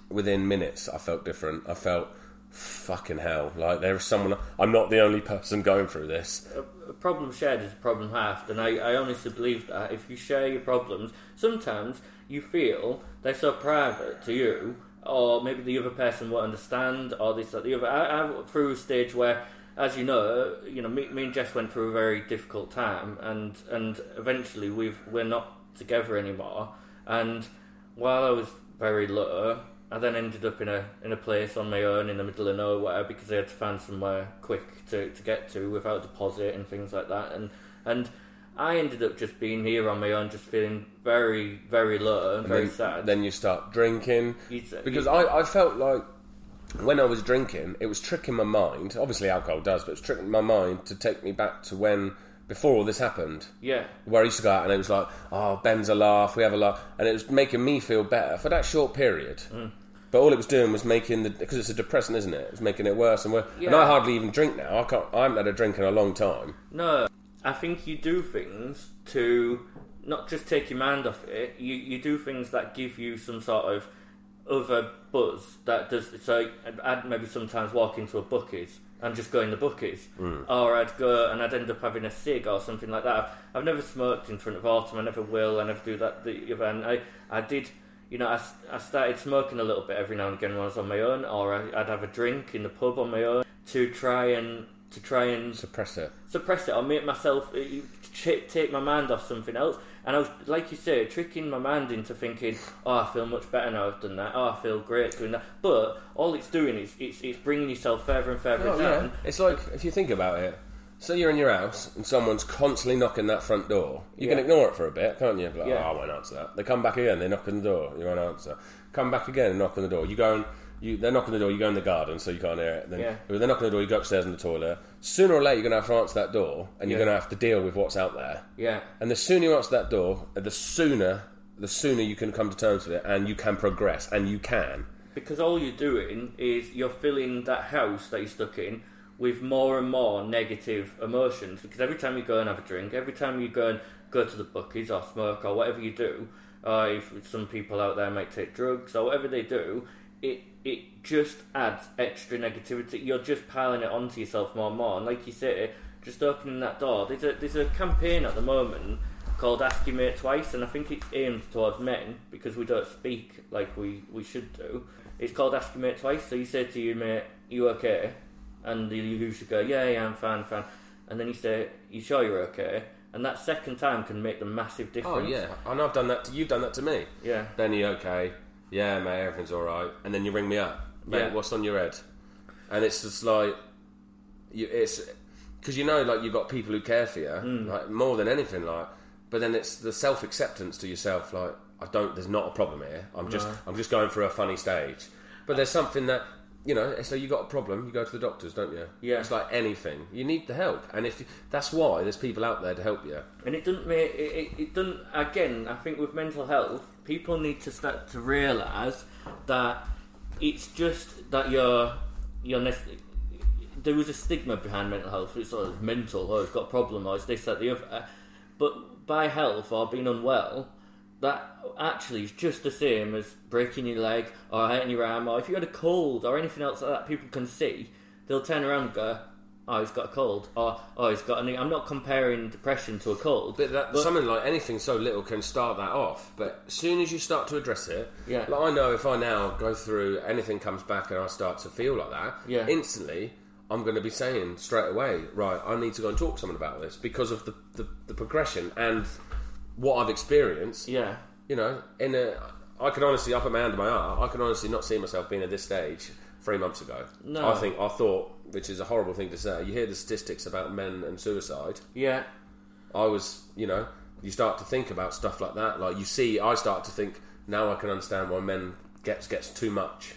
B: within minutes, I felt different. I felt fucking hell. Like there is someone. I'm not the only person going through this.
C: A problem shared is a problem halved, and I, I honestly believe that if you share your problems, sometimes you feel they're so private to you, or maybe the other person won't understand, or this or the other. I, I went through a stage where, as you know, you know, me, me and Jess went through a very difficult time, and and eventually we've we're not together anymore. And while I was very low, I then ended up in a in a place on my own in the middle of nowhere because I had to find somewhere quick to, to get to without deposit and things like that. And and I ended up just being here on my own, just feeling very very low and,
B: And
C: very
B: then,
C: sad.
B: then you start drinking
C: You-
B: because
C: you-
B: I, I felt like when I was drinking, it was tricking my mind. Obviously, alcohol does, but it's tricking my mind to take me back to when before all this happened.
C: yeah
B: where I used to go out and it was like, oh, Ben's a laugh, we have a laugh, and it was making me feel better for that short period.
C: Mm.
B: But all it was doing was making the because it's a depressant, isn't it? It was making it worse and worse. And I hardly even drink now. I can't. I haven't had a drink in a long time.
C: No, I think you do things to not just take your mind off it. You you do things that give you some sort of other buzz that does. So I'd maybe sometimes walk into a Bucky's and just go in the Bucky's, or I'd go and I'd end up having a cig or something like that. I've, I've never smoked in front of Autumn. I never will. I never do that. The event. I I did. You know, I, I started smoking a little bit every now and again when I was on my own, or I, I'd have a drink in the pub on my own to try and to try and
B: Suppress it.
C: suppress it or make myself uh, take my mind off something else. And I was, like you say, tricking my mind into thinking, "Oh, I feel much better now I've done that. Oh, I feel great doing that." But all it's doing is it's, it's bringing yourself further and further
B: Oh,
C: down.
B: yeah. It's like if you think about it. Say you're in your house and someone's constantly knocking that front door. You can ignore it for a bit, can't you? Like,
C: Yeah.
B: oh, I won't answer that. They come back again. They knock on the door. You won't answer. Come back again and knock on the door. You go and you. They knock on the door. You go in the garden so you can't hear it. Then
C: Yeah.
B: they knock on the door. You go upstairs in the toilet. Sooner or later, you're gonna have to answer that door, and you're
C: Yeah.
B: gonna have to deal with what's out there.
C: Yeah,
B: And the sooner you answer that door, the sooner the sooner you can come to terms with it, and you can progress, and you can.
C: because all you're doing is you're filling that house that you're stuck in with more and more negative emotions. Because every time you go and have a drink, every time you go and go to the buckies or smoke or whatever you do, or if some people out there might take drugs or whatever they do, it it just adds extra negativity. You're just piling it onto yourself more and more. And like you say, just opening that door. There's a there's a campaign at the moment called Ask Your Mate Twice, and I think it's aimed towards men because we don't speak like we, we should do. It's called Ask Your Mate Twice, so you say to your mate, You okay? And you usually go, Yeah, yeah, I'm fine, fine. And then you say, You sure you're okay? And that second time can make the massive difference.
B: Oh
C: difference.
B: yeah, I know I've done that. To, you've done that to me.
C: Yeah.
B: Then you okay? Yeah, mate, everything's all right. And then you ring me up, mate.
C: Yeah.
B: What's on your head? And it's just like, you, it's because you know, like you've got people who care for you,
C: Hmm.
B: like more than anything, like. But then it's the self acceptance to yourself, like I don't. There's not a problem here. I'm just, I'm just going through a funny stage. But there's something that. You know, so you got a problem, you go to the doctors, don't you?
C: Yeah.
B: It's like anything. You need the help, and if you, that's why there's people out there to help you.
C: And it doesn't make it, it, it doesn't again. I think with mental health, people need to start to realise that it's just that you're you're. nec- There was a stigma behind mental health. It's sort of mental. Oh, it's got a problem. Or it's this, that, the other. But by health or being unwell, that actually is just the same as breaking your leg or hurting your arm, or if you had a cold or anything else like that, people can see. they'll turn around and go, "Oh, he's got a cold," or "Oh, he's got." An, I'm not comparing depression to a cold,
B: But, that, something like anything so little can start that off. But as soon as you start to address it,
C: Yeah.
B: like I know if I now go through anything comes back and I start to feel like that,
C: Yeah.
B: instantly I'm going to be saying straight away, right, I need to go and talk to someone about this because of the, the, the progression and what I've experienced.
C: yeah,
B: You know, in a, uh, I can honestly, up at my hand my art, I can honestly not see myself being at this stage three months ago.
C: No.
B: I think, I thought, which is a horrible thing to say, you hear the statistics about men and suicide.
C: yeah,
B: I was, you know, you start to think about stuff like that. Like you see, I start to think now I can understand why men gets gets too much.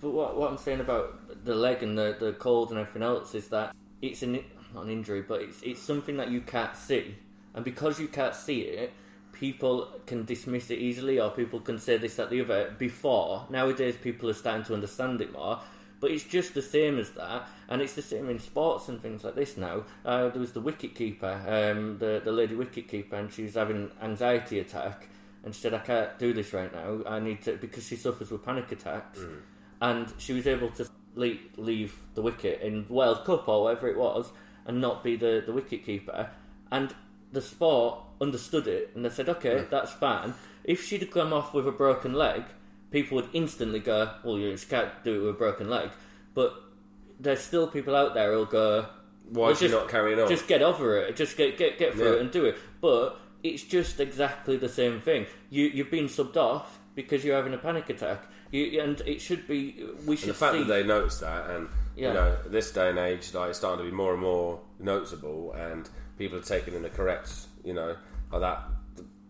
C: But what, what I'm saying about the leg and the, the cold and everything else is that it's an not an injury, but it's it's something that you can't see, and because you can't see it, people can dismiss it easily, or people can say this that the other. Before nowadays, people are starting to understand it more. But it's just the same as that, and it's the same in sports and things like this now. Uh, there was the wicket keeper, um, the the lady wicket keeper, and she was having anxiety attack, and she said, "I can't do this right now. I need to," because she suffers with panic attacks and she was able to leave, leave the wicket in World Cup or whatever it was, and not be the, the wicket keeper. And the sport understood it, and they said, "Okay, that's fine." If she'd have come off with a broken leg, people would instantly go, "Well, you can't do it with a broken leg." But there's still people out there who'll go,
B: Why
C: "Well,
B: is she not carrying on?"
C: Just get over it. Just get get get through
B: Yeah.
C: it and do it." But it's just exactly the same thing. You you've been subbed off because you're having a panic attack. You, and it should be. We should
B: And the fact
C: see.
B: that they notice that, and
C: Yeah.
B: you know, this day and age, like it's starting to be more and more noticeable, and people are taking in the correct, you know, like that.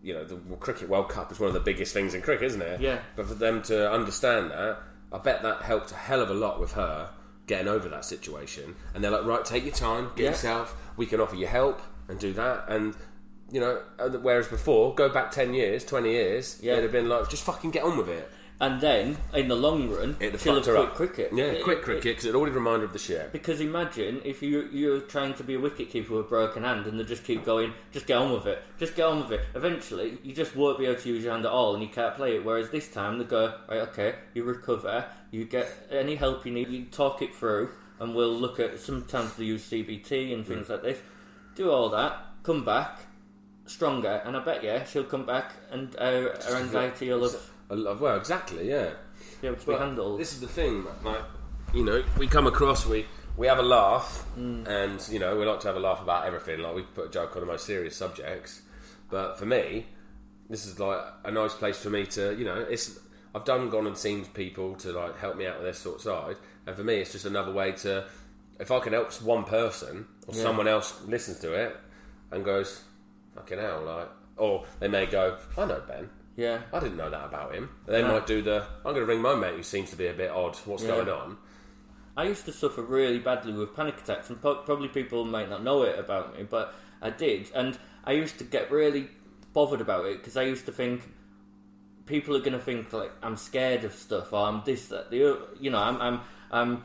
B: You know, the cricket World Cup is one of the biggest things in cricket, isn't it?
C: Yeah.
B: But for them to understand that, I bet that helped a hell of a lot with her getting over that situation. And they're like, right, take your time, get
C: Yeah.
B: yourself. We can offer you help and do that. And you know, whereas before, go back ten years, twenty years,
C: Yeah.
B: they'd have been like, just fucking get on with it.
C: And then in the long run,
B: It'd have
C: she'll
B: fucked her
C: quit
B: up.
C: cricket.
B: Yeah,
C: It-
B: quit cricket because it already reminded her of the shit.
C: Because imagine if you you're trying to be a wicketkeeper with a broken hand and they just keep going, just get on with it, just get on with it. Eventually, you just won't be able to use your hand at all, and you can't play it. Whereas this time they go, right, okay, you recover, you get any help you need, you talk it through, and we'll look at. Sometimes they use CBT and things like this. Do all that, come back stronger, and I bet yeah she'll come back and uh, her anxiety will have
B: I love, well, exactly, yeah.
C: able to be
B: But. This is the thing, like you know, we come across, we we have a laugh,
C: Mm.
B: and you know, we like to have a laugh about everything. Like we put a joke on the most serious subjects, but for me, this is like a nice place for me to, you know, it's. I've done gone and seen people to like help me out with this sort of side, and for me, it's just another way to. If I can help one person or
C: Yeah.
B: someone else listens to it and goes, "Fucking hell!" Like, or they may go, "I know Ben."
C: Yeah.
B: I didn't know that about him. They
C: No.
B: might do the. I'm going to ring my mate who seems to be a bit odd. What's
C: Yeah.
B: going on?
C: I used to suffer really badly with panic attacks, and po- probably people might not know it about me, but I did, and I used to get really bothered about it because I used to think people are going to think like I'm scared of stuff, or I'm this, that, the, o- you know, I'm, I'm, I'm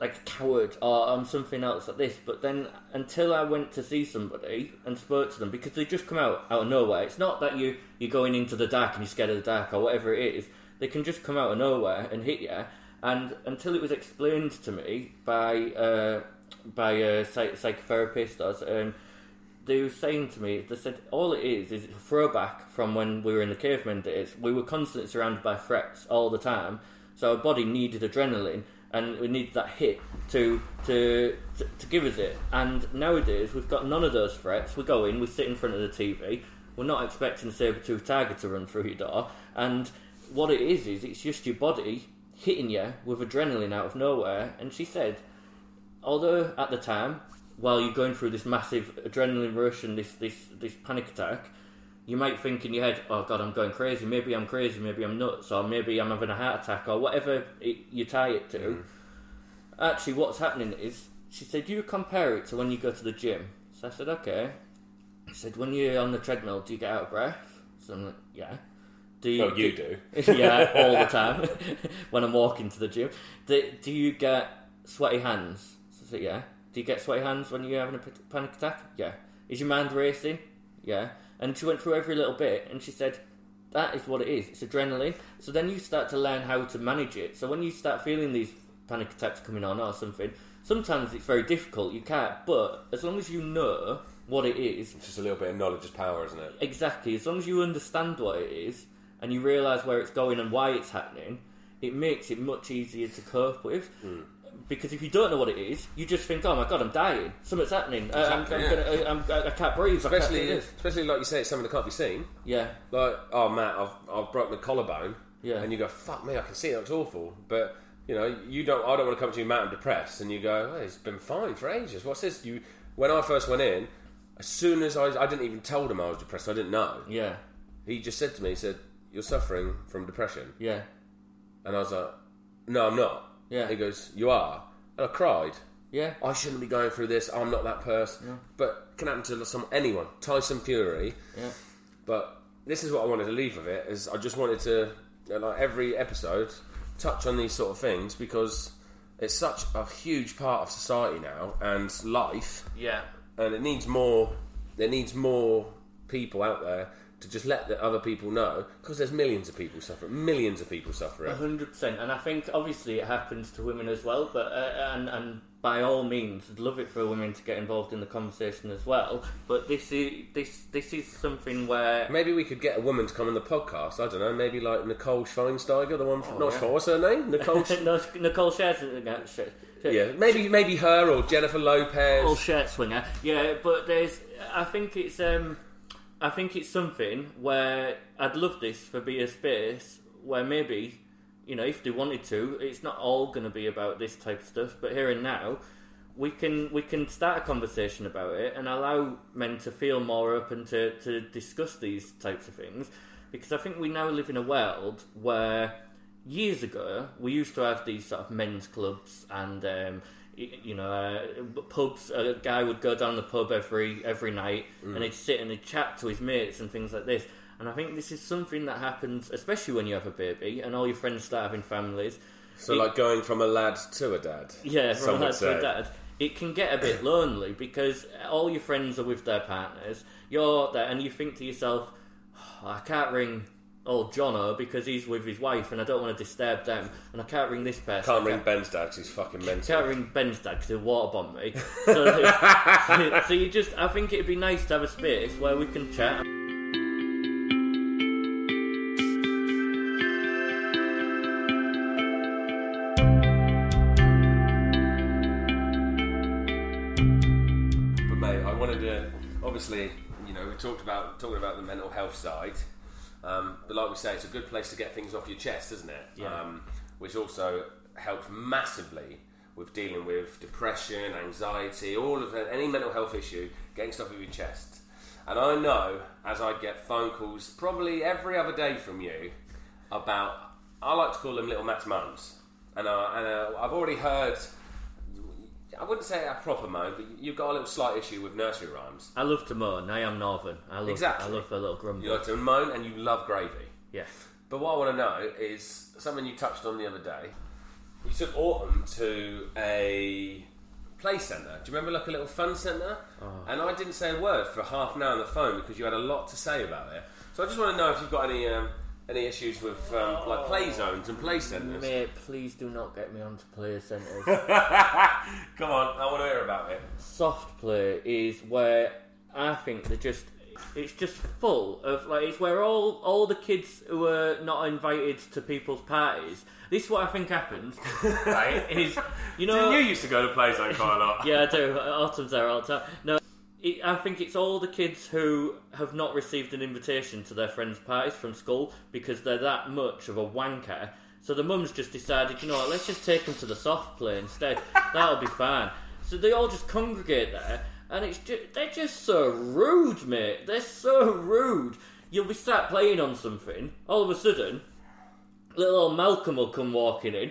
C: like a coward, or I'm something else like this. But then, until I went to see somebody and spoke to them, because they just come out out of nowhere. It's not that you you're going into the dark and you're scared of the dark or whatever it is. They can just come out of nowhere and hit you. And until it was explained to me by uh, by a psych- psychotherapist, or, um, they were saying to me, they said all it is is a throwback from when we were in the caveman days. We were constantly surrounded by threats all the time, so our body needed adrenaline and we need that hit to to to, to give us it. And nowadays we've got none of those threats. We go in, we sit in front of the TV. We're not expecting a saber-tooth tiger to run through your door, and what it is is it's just your body hitting you with adrenaline out of nowhere. And she said although at the time, while you're going through this massive adrenaline rush and this, this, this panic attack, you might think in your head, oh god, I'm going crazy, maybe I'm crazy, maybe I'm nuts, or maybe I'm having a heart attack, or whatever it, you tie it to. Mm. Actually, what's happening is, she said, you compare it to when you go to the gym. So I said, okay. She said, when you're on the treadmill, do you get out of breath? So I'm like, yeah. Do you,
B: Oh, you do.
C: yeah, all the time when I'm walking to the gym. Do, do you get sweaty hands? So I said, yeah. Do you get sweaty hands when you're having a panic attack? Yeah. Is your mind racing? Yeah. And she went through every little bit and she said, that is what it is. It's adrenaline. So then you start to learn how to manage it. So when you start feeling these panic attacks coming on or something. Sometimes it's very difficult. You can't, but as long as you know what it is,
B: Just a little bit of knowledge is power, isn't it?
C: exactly. As long as you understand what it is and you realise where it's going and why it's happening, it makes it much easier to cope with.
B: Hmm.
C: Because if you don't know what it is, you just think, "Oh my god, I'm dying. Something's happening. Uh, I'm, I'm
B: yeah.
C: gonna, uh, I'm, I can't breathe. I can't
B: Especially,
C: this."
B: especially like you say, it's something that can't be seen.
C: Yeah,
B: Like, oh Matt, I've I've broke my collarbone.
C: Yeah.
B: And you go, fuck me, I can see it looks awful. But you know, you don't. I don't want to come to you, Matt, I'm depressed, and you go, oh, it's been fine for ages. What's this? You, when I first went in, as soon as I, I didn't even tell him I was depressed. I didn't know.
C: yeah,
B: He just said to me, he said, "You're suffering from depression,"
C: yeah,
B: and I was like, "No, I'm not."
C: Yeah.
B: He goes, "You are," and I cried.
C: yeah.
B: I shouldn't be going through this. I'm not that person. But it can happen to some anyone. Tyson Fury.
C: Yeah.
B: But this is what I wanted to leave with it. Is I just wanted to, you know, like every episode, touch on these sort of things because it's such a huge part of society now and life,
C: Yeah.
B: and it needs more. There needs more people out there to just let the other people know because there's millions of people suffering. Millions of people suffering.
C: hundred percent, and I think obviously it happens to women as well. But uh, and and by all means, I'd love it for women to get involved in the conversation as well. But this is this this is something where
B: Maybe we could get a woman to come on the podcast. I don't know. Maybe like Nicole Schweinsteiger, the one from not
C: yeah.
B: Schwe- what's her name? Nicole. Sch-
C: no, Nicole shares it.
B: yeah, maybe maybe her or Jennifer Lopez.
C: All shirt swinger. Yeah, but there's. I think it's. um I think it's something where I'd love this for be a space where maybe, you know, if they wanted to, it's not all going to be about this type of stuff. But here and now, we can we can start a conversation about it and allow men to feel more open to to discuss these types of things, because I think we now live in a world where years ago we used to have these sort of men's clubs and um, you know uh, pubs a guy would go down the pub every every night and he'd sit and he'd chat to his mates and things like this and I think this is something that happens especially when you have a baby and all your friends start having families
B: So
C: It-
B: like going from a lad to a dad.
C: yeah, from
B: would
C: dad to
B: say.
C: dad. It can get a bit lonely because all your friends are with their partners. You're there, and you think to yourself, "Oh, "I can't ring old Jono because he's with his wife, and I don't want to disturb them, and I can't ring this person.
B: Can't
C: I
B: ring Ben's dad because he's fucking mental.
C: can't ring Ben's dad because he'll waterbomb me. So, so you just, I think it'd be nice to have a space where we can chat.
B: But mate, I wanted to obviously, you know, we talked about talking about the mental health side, um, but like we say, it's a good place to get things off your chest, isn't it?
C: Yeah.
B: Um, which also helps massively with dealing with depression, anxiety, all of that, any mental health issue, getting stuff off your chest. And I know, as I get phone calls probably every other day from you about, I like to call them little Matt's mums, and, uh, and uh, I've already heard. I wouldn't say a proper moan, but you've got a little slight issue with nursery rhymes.
C: I love to moan. I am northern. I love,
B: Exactly.
C: I love a little grumble.
B: You like to moan and you love gravy.
C: yeah.
B: But what I want to know is something you touched on the other day. You took Autumn to a play centre. Do you remember like a little fun centre? And I didn't say a word for half an hour on the phone because you had a lot to say about it. So I just want to know if you've got any um, any issues with um, like play zones and play centres.
C: Mate, please do not get me onto play centres.
B: Come on, I want to hear about it.
C: soft play is where I think they're just it's just full of like it's where all all the kids who are not invited to people's parties. This is what I think happens. right? Is you know
B: you used to go to play zone quite a lot.
C: yeah, I do. Autumn's there all the time. No, it, I think it's all the kids who have not received an invitation to their friends' parties from school because they're that much of a wanker. So the mum's just decided, you know what, let's just take them to the soft play instead. That'll be fine. So they all just congregate there, and it's just, they're just so rude, mate. They're so rude. You'll be sat playing on something, all of a sudden, little old Malcolm will come walking in,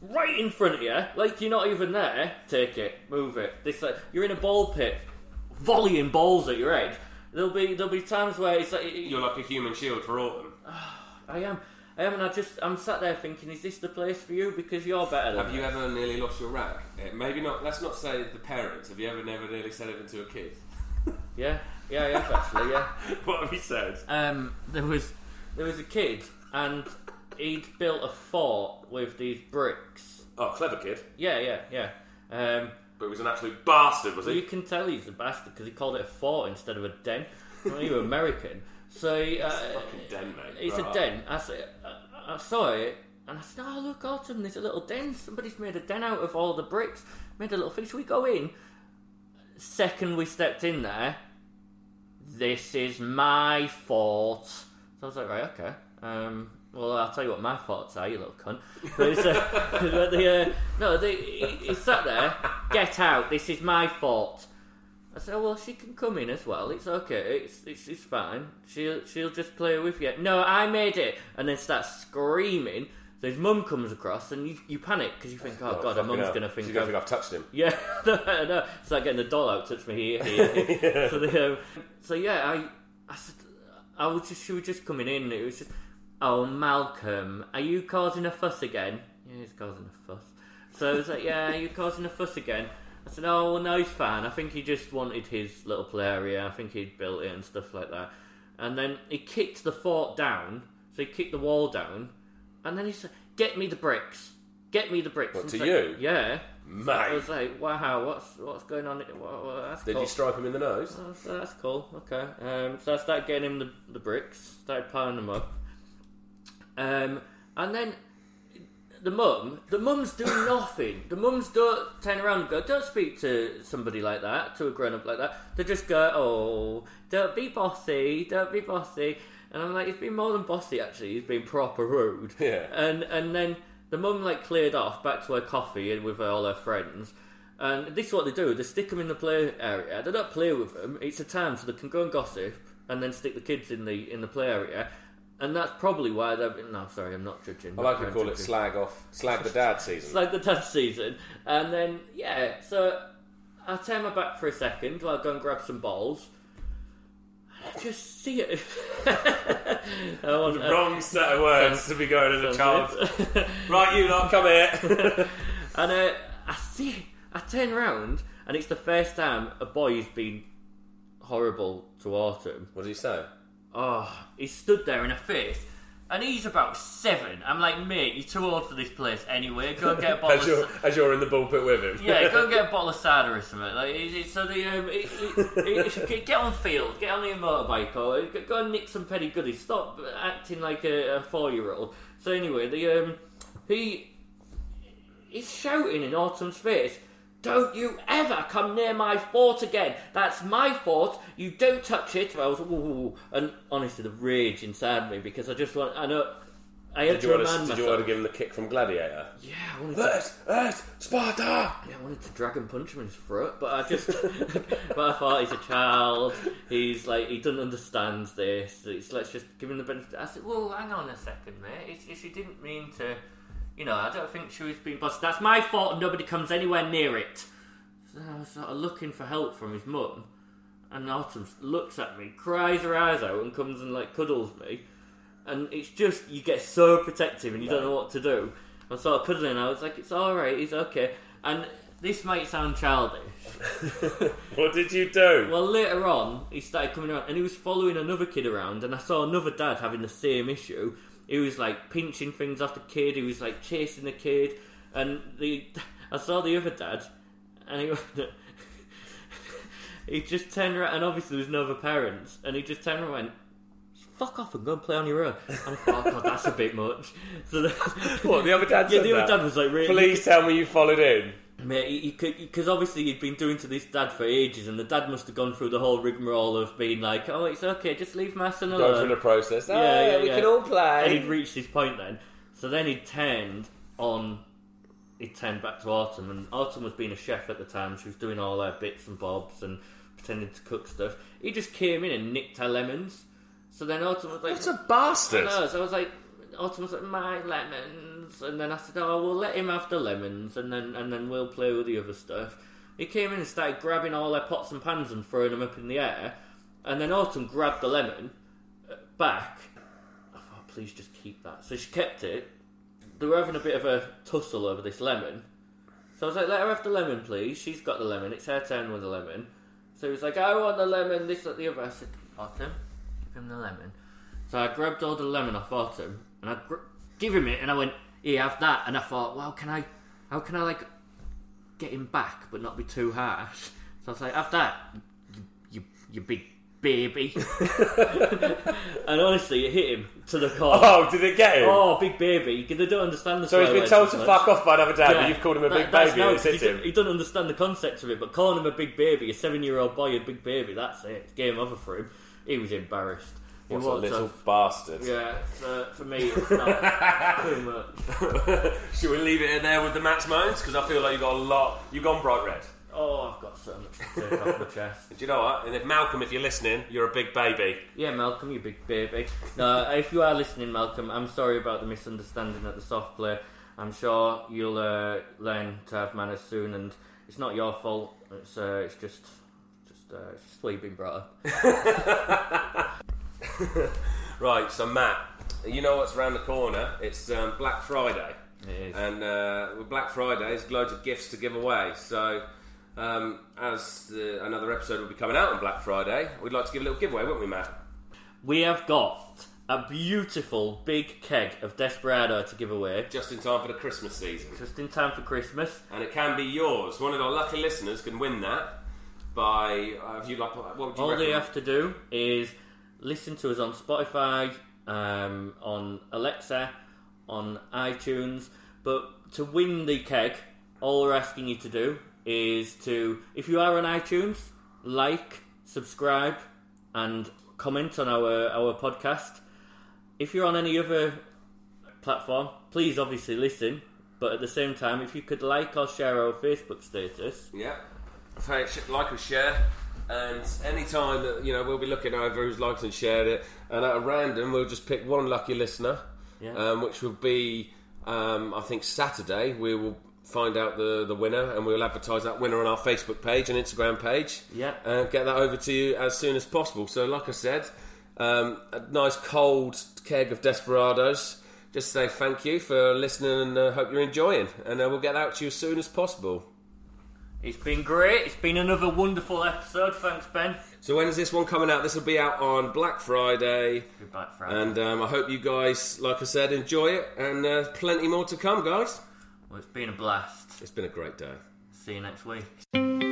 C: right in front of you, like you're not even there. Take it, move it. This like you're in a ball pit, volleying balls at your head. There'll be there'll be times where it's like
B: You're like a human shield for Autumn.
C: I am, I am, and I just I'm sat there thinking, is this the place for you? Because you're better than
B: Have
C: me.
B: you ever nearly lost your rag? Eh, Maybe not. Let's not say the parents. Have you ever never nearly said it to a kid?
C: Yeah, yeah, yeah, actually, yeah.
B: what have you said?
C: Um, there was there was a kid, and he'd built a fort with these bricks,
B: Oh, clever kid.
C: Yeah, yeah, yeah. Um,
B: But he was an absolute bastard, was
C: well, you can tell he's a bastard because he called it a fort instead of a den. well, you were American, so uh,
B: fucking den, mate.
C: It's
B: Right
C: a den. I, said, I, I saw it and I said, "Oh look, Autumn, there's a little den. Somebody's made a den out of all the bricks. Made a little thing. Should we go in?" Second, we stepped in there. This is my fort. So I was like, right, okay. Um, well, I'll tell you what my thoughts are, you little cunt. But it's, uh, the, uh, no, the, he, he sat there. Get out. This is my fault. I said, oh, well, she can come in as well. It's okay. It's, it's, it's fine. She'll, she'll just play with you. No, I made it. And then starts screaming. So his mum comes across and you, you panic because you think, oh, God, her mum's going to think
B: She's gonna
C: I've-
B: think I've touched him.
C: yeah, no, no. It's like getting the doll out, touch me here, here. here. So, the, um, so yeah, I, I said, I was just, she was just coming in. And it was just, oh Malcolm, are you causing a fuss again? Yeah, he's causing a fuss. So I was like, yeah, are you causing a fuss again? I said, oh well, no, he's fine. I think he just wanted his little play area. I think he'd built it and stuff like that. And then he kicked the fort down. So he kicked the wall down, and then he said, "Get me the bricks. Get me the bricks."
B: What,
C: And
B: to
C: so-
B: you?
C: Yeah.
B: Mate.
C: I was like, wow, what's what's going on? Well, well, that's
B: Did
C: cool.
B: you strike him in the nose?
C: Oh, so that's cool. Okay. Um, so I started getting him the, the bricks, started piling them up. Um, and then the mum, the mum's doing nothing. The mums don't turn around and go, don't speak to somebody like that, to a grown up like that. They just go, oh, don't be bossy, don't be bossy. And I'm like, he's been more than bossy actually. He's been proper rude.
B: Yeah.
C: And and then the mum like cleared off back to her coffee and with all her friends. And this is what they do: they stick them in the play area. They don't play with them. It's a time so they can go and gossip, and then stick the kids in the in the play area. And that's probably why they're. No, sorry, I'm not judging.
B: I like to call it slag off, slag the dad season.
C: It's like the dad season. And then, yeah, so I turn my back for a second while I go and grab some balls. I just see it. Want, uh,
B: Wrong set of words to be going as a child. right, you lot, come here.
C: and uh, I see. I turn around, and it's the first time a boy has been horrible to Autumn.
B: what did he say?
C: Oh, he stood there in a face. And he's about seven. I'm like, mate, you're too old for this place anyway. Go and get a bottle
B: As
C: of
B: you're, as you're in the bullpit with him.
C: Yeah, go and get a bottle of cider or something. Like, it, it, so the um, it, get on field, get on your motorbike, or go- go and nick some petty goodies. Stop acting like a, a four-year-old. So anyway, the um, he he's shouting in Autumn's face. Don't you ever come near my fort again. That's my fort. You don't touch it. I was, ooh, and honestly, the rage inside me because I just want. I know. I had
B: Did
C: to
B: you, want to, did you want to give him the kick from Gladiator?
C: Yeah, I wanted to
B: Yes, yes, Sparta!
C: yeah, I wanted to dragon punch him in his throat, but I just, but I thought he's a child. He's like he doesn't understand this. It's, let's just give him the benefit. I said, well, hang on a second, mate. It's, she didn't mean to, you know. I don't think she was being bossed. That's my fault, nobody comes anywhere near it. So I was sort of looking for help from his mum, and Autumn looks at me, cries her eyes out, and comes and like cuddles me. And it's just you get so protective, and you don't know what to do. I sort of cuddling. I was like, "It's all right. It's okay." And this might sound childish.
B: What did you do?
C: Well, later on, he started coming around, and he was following another kid around, and I saw another dad having the same issue. He was like pinching things off the kid. He was like chasing the kid, and the I saw the other dad, and he he just turned around, and obviously there was no other parents, and he just turned around and went. Fuck off and go and play on your own. And I thought, oh god, that's a bit much. So the,
B: What, the other dad
C: Yeah, the other
B: that?
C: dad was like, really.
B: Please tell me you followed in.
C: Mate, he, he could because obviously he'd been doing to this dad for ages, and the dad must have gone through the whole rigmarole of being like, "Oh, it's okay, just leave my son alone."
B: Going through the process. Oh,
C: Yeah, yeah, ah,
B: we
C: yeah.
B: can all play.
C: And he'd reached his point then. So then he turned on. He turned back to Autumn, and Autumn was being a chef at the time. She was doing all her bits and bobs and pretending to cook stuff. He just came in and nicked her lemons. So then Autumn was like,
B: What a bastard.
C: no, so I was like, Autumn was like, my lemons, and then I said, oh, we'll let him have the lemons, and then and then we'll play with the other stuff. He came in and started grabbing all their pots and pans and throwing them up in the air, and then Autumn grabbed the lemon uh, back. I thought, please just keep that. So she kept it. They were having a bit of a tussle over this lemon. So I was like, let her have the lemon, please. She's got the lemon. It's her turn with the lemon. So he was like, I want the lemon, this, that, the other. I said, Autumn, give him the lemon. So I grabbed all the lemon off Autumn and I gr- give him it and I went, here, have that. And I thought, well, can I? how can I like get him back but not be too harsh? So I was like, have that, you, you, you big baby. and honestly, it hit him to the core.
B: Oh, did it get him?
C: Oh, big baby. They don't understand the
B: So he's been told to
C: much.
B: fuck off by another dad,
C: Yeah.
B: but you've called him a
C: That-
B: big baby
C: no,
B: and it's hit
C: he,
B: him.
C: don't- he doesn't understand the concept of it, but calling him a big baby, a seven year old boy, a big baby, that's it. It's game over for him. He was embarrassed. He
B: What a little bastard.
C: Yeah, so for me, it's not too much.
B: Should we leave it in there with the Matt's moans? Because I feel like you've got a lot. You've gone bright red.
C: Oh, I've got so much to take off my chest.
B: Do you know what? And if Malcolm, if you're listening, you're a big baby.
C: Yeah, Malcolm, you big baby. No, if you are listening, Malcolm, I'm sorry about the misunderstanding at the soft play. I'm sure you'll uh, learn to have manners soon, and it's not your fault. It's uh, it's just just uh, it's just the way you've been brought up.
B: Right, so Matt, you know what's around the corner? It's um, Black Friday.
C: It is.
B: And uh, with Black Friday, there's loads of gifts to give away. So, um, as the, another episode will be coming out on Black Friday, we'd like to give a little giveaway, wouldn't we, Matt?
C: We have got a beautiful big keg of Desperado to give away,
B: Just in time for the Christmas season.
C: just in time for Christmas.
B: And it can be yours. One of our lucky listeners can win that by. Uh, if you like, what would you
C: All they have to do is listen to us on Spotify, um, on Alexa, on iTunes. But to win the keg, all we're asking you to do is to, if you are on iTunes, like, subscribe, and comment on our our podcast. If you're on any other platform, please obviously listen. But at the same time, if you could like or share our Facebook status,
B: Yeah. Like or share. And any time that, you know, we'll be looking over who's liked and shared it. And at a random, we'll just pick one lucky listener,
C: Yeah.
B: um, which will be, um, I think, Saturday. We will find out the, the winner and we'll advertise that winner on our Facebook page and Instagram page.
C: Yeah.
B: And get that over to you as soon as possible. So, like I said, um, a nice cold keg of Desperados. Just say thank you for listening and uh, hope you're enjoying. And uh, we'll get that out to you as soon as possible.
C: It's been great. It's been another wonderful episode. Thanks, Ben.
B: So when is this one coming out? This will be out on Black Friday,
C: Good Black Friday.
B: and um, I hope you guys, like I said, enjoy it, and uh, plenty more to come, guys.
C: well, it's been a blast.
B: It's been a great day.
C: See you next week.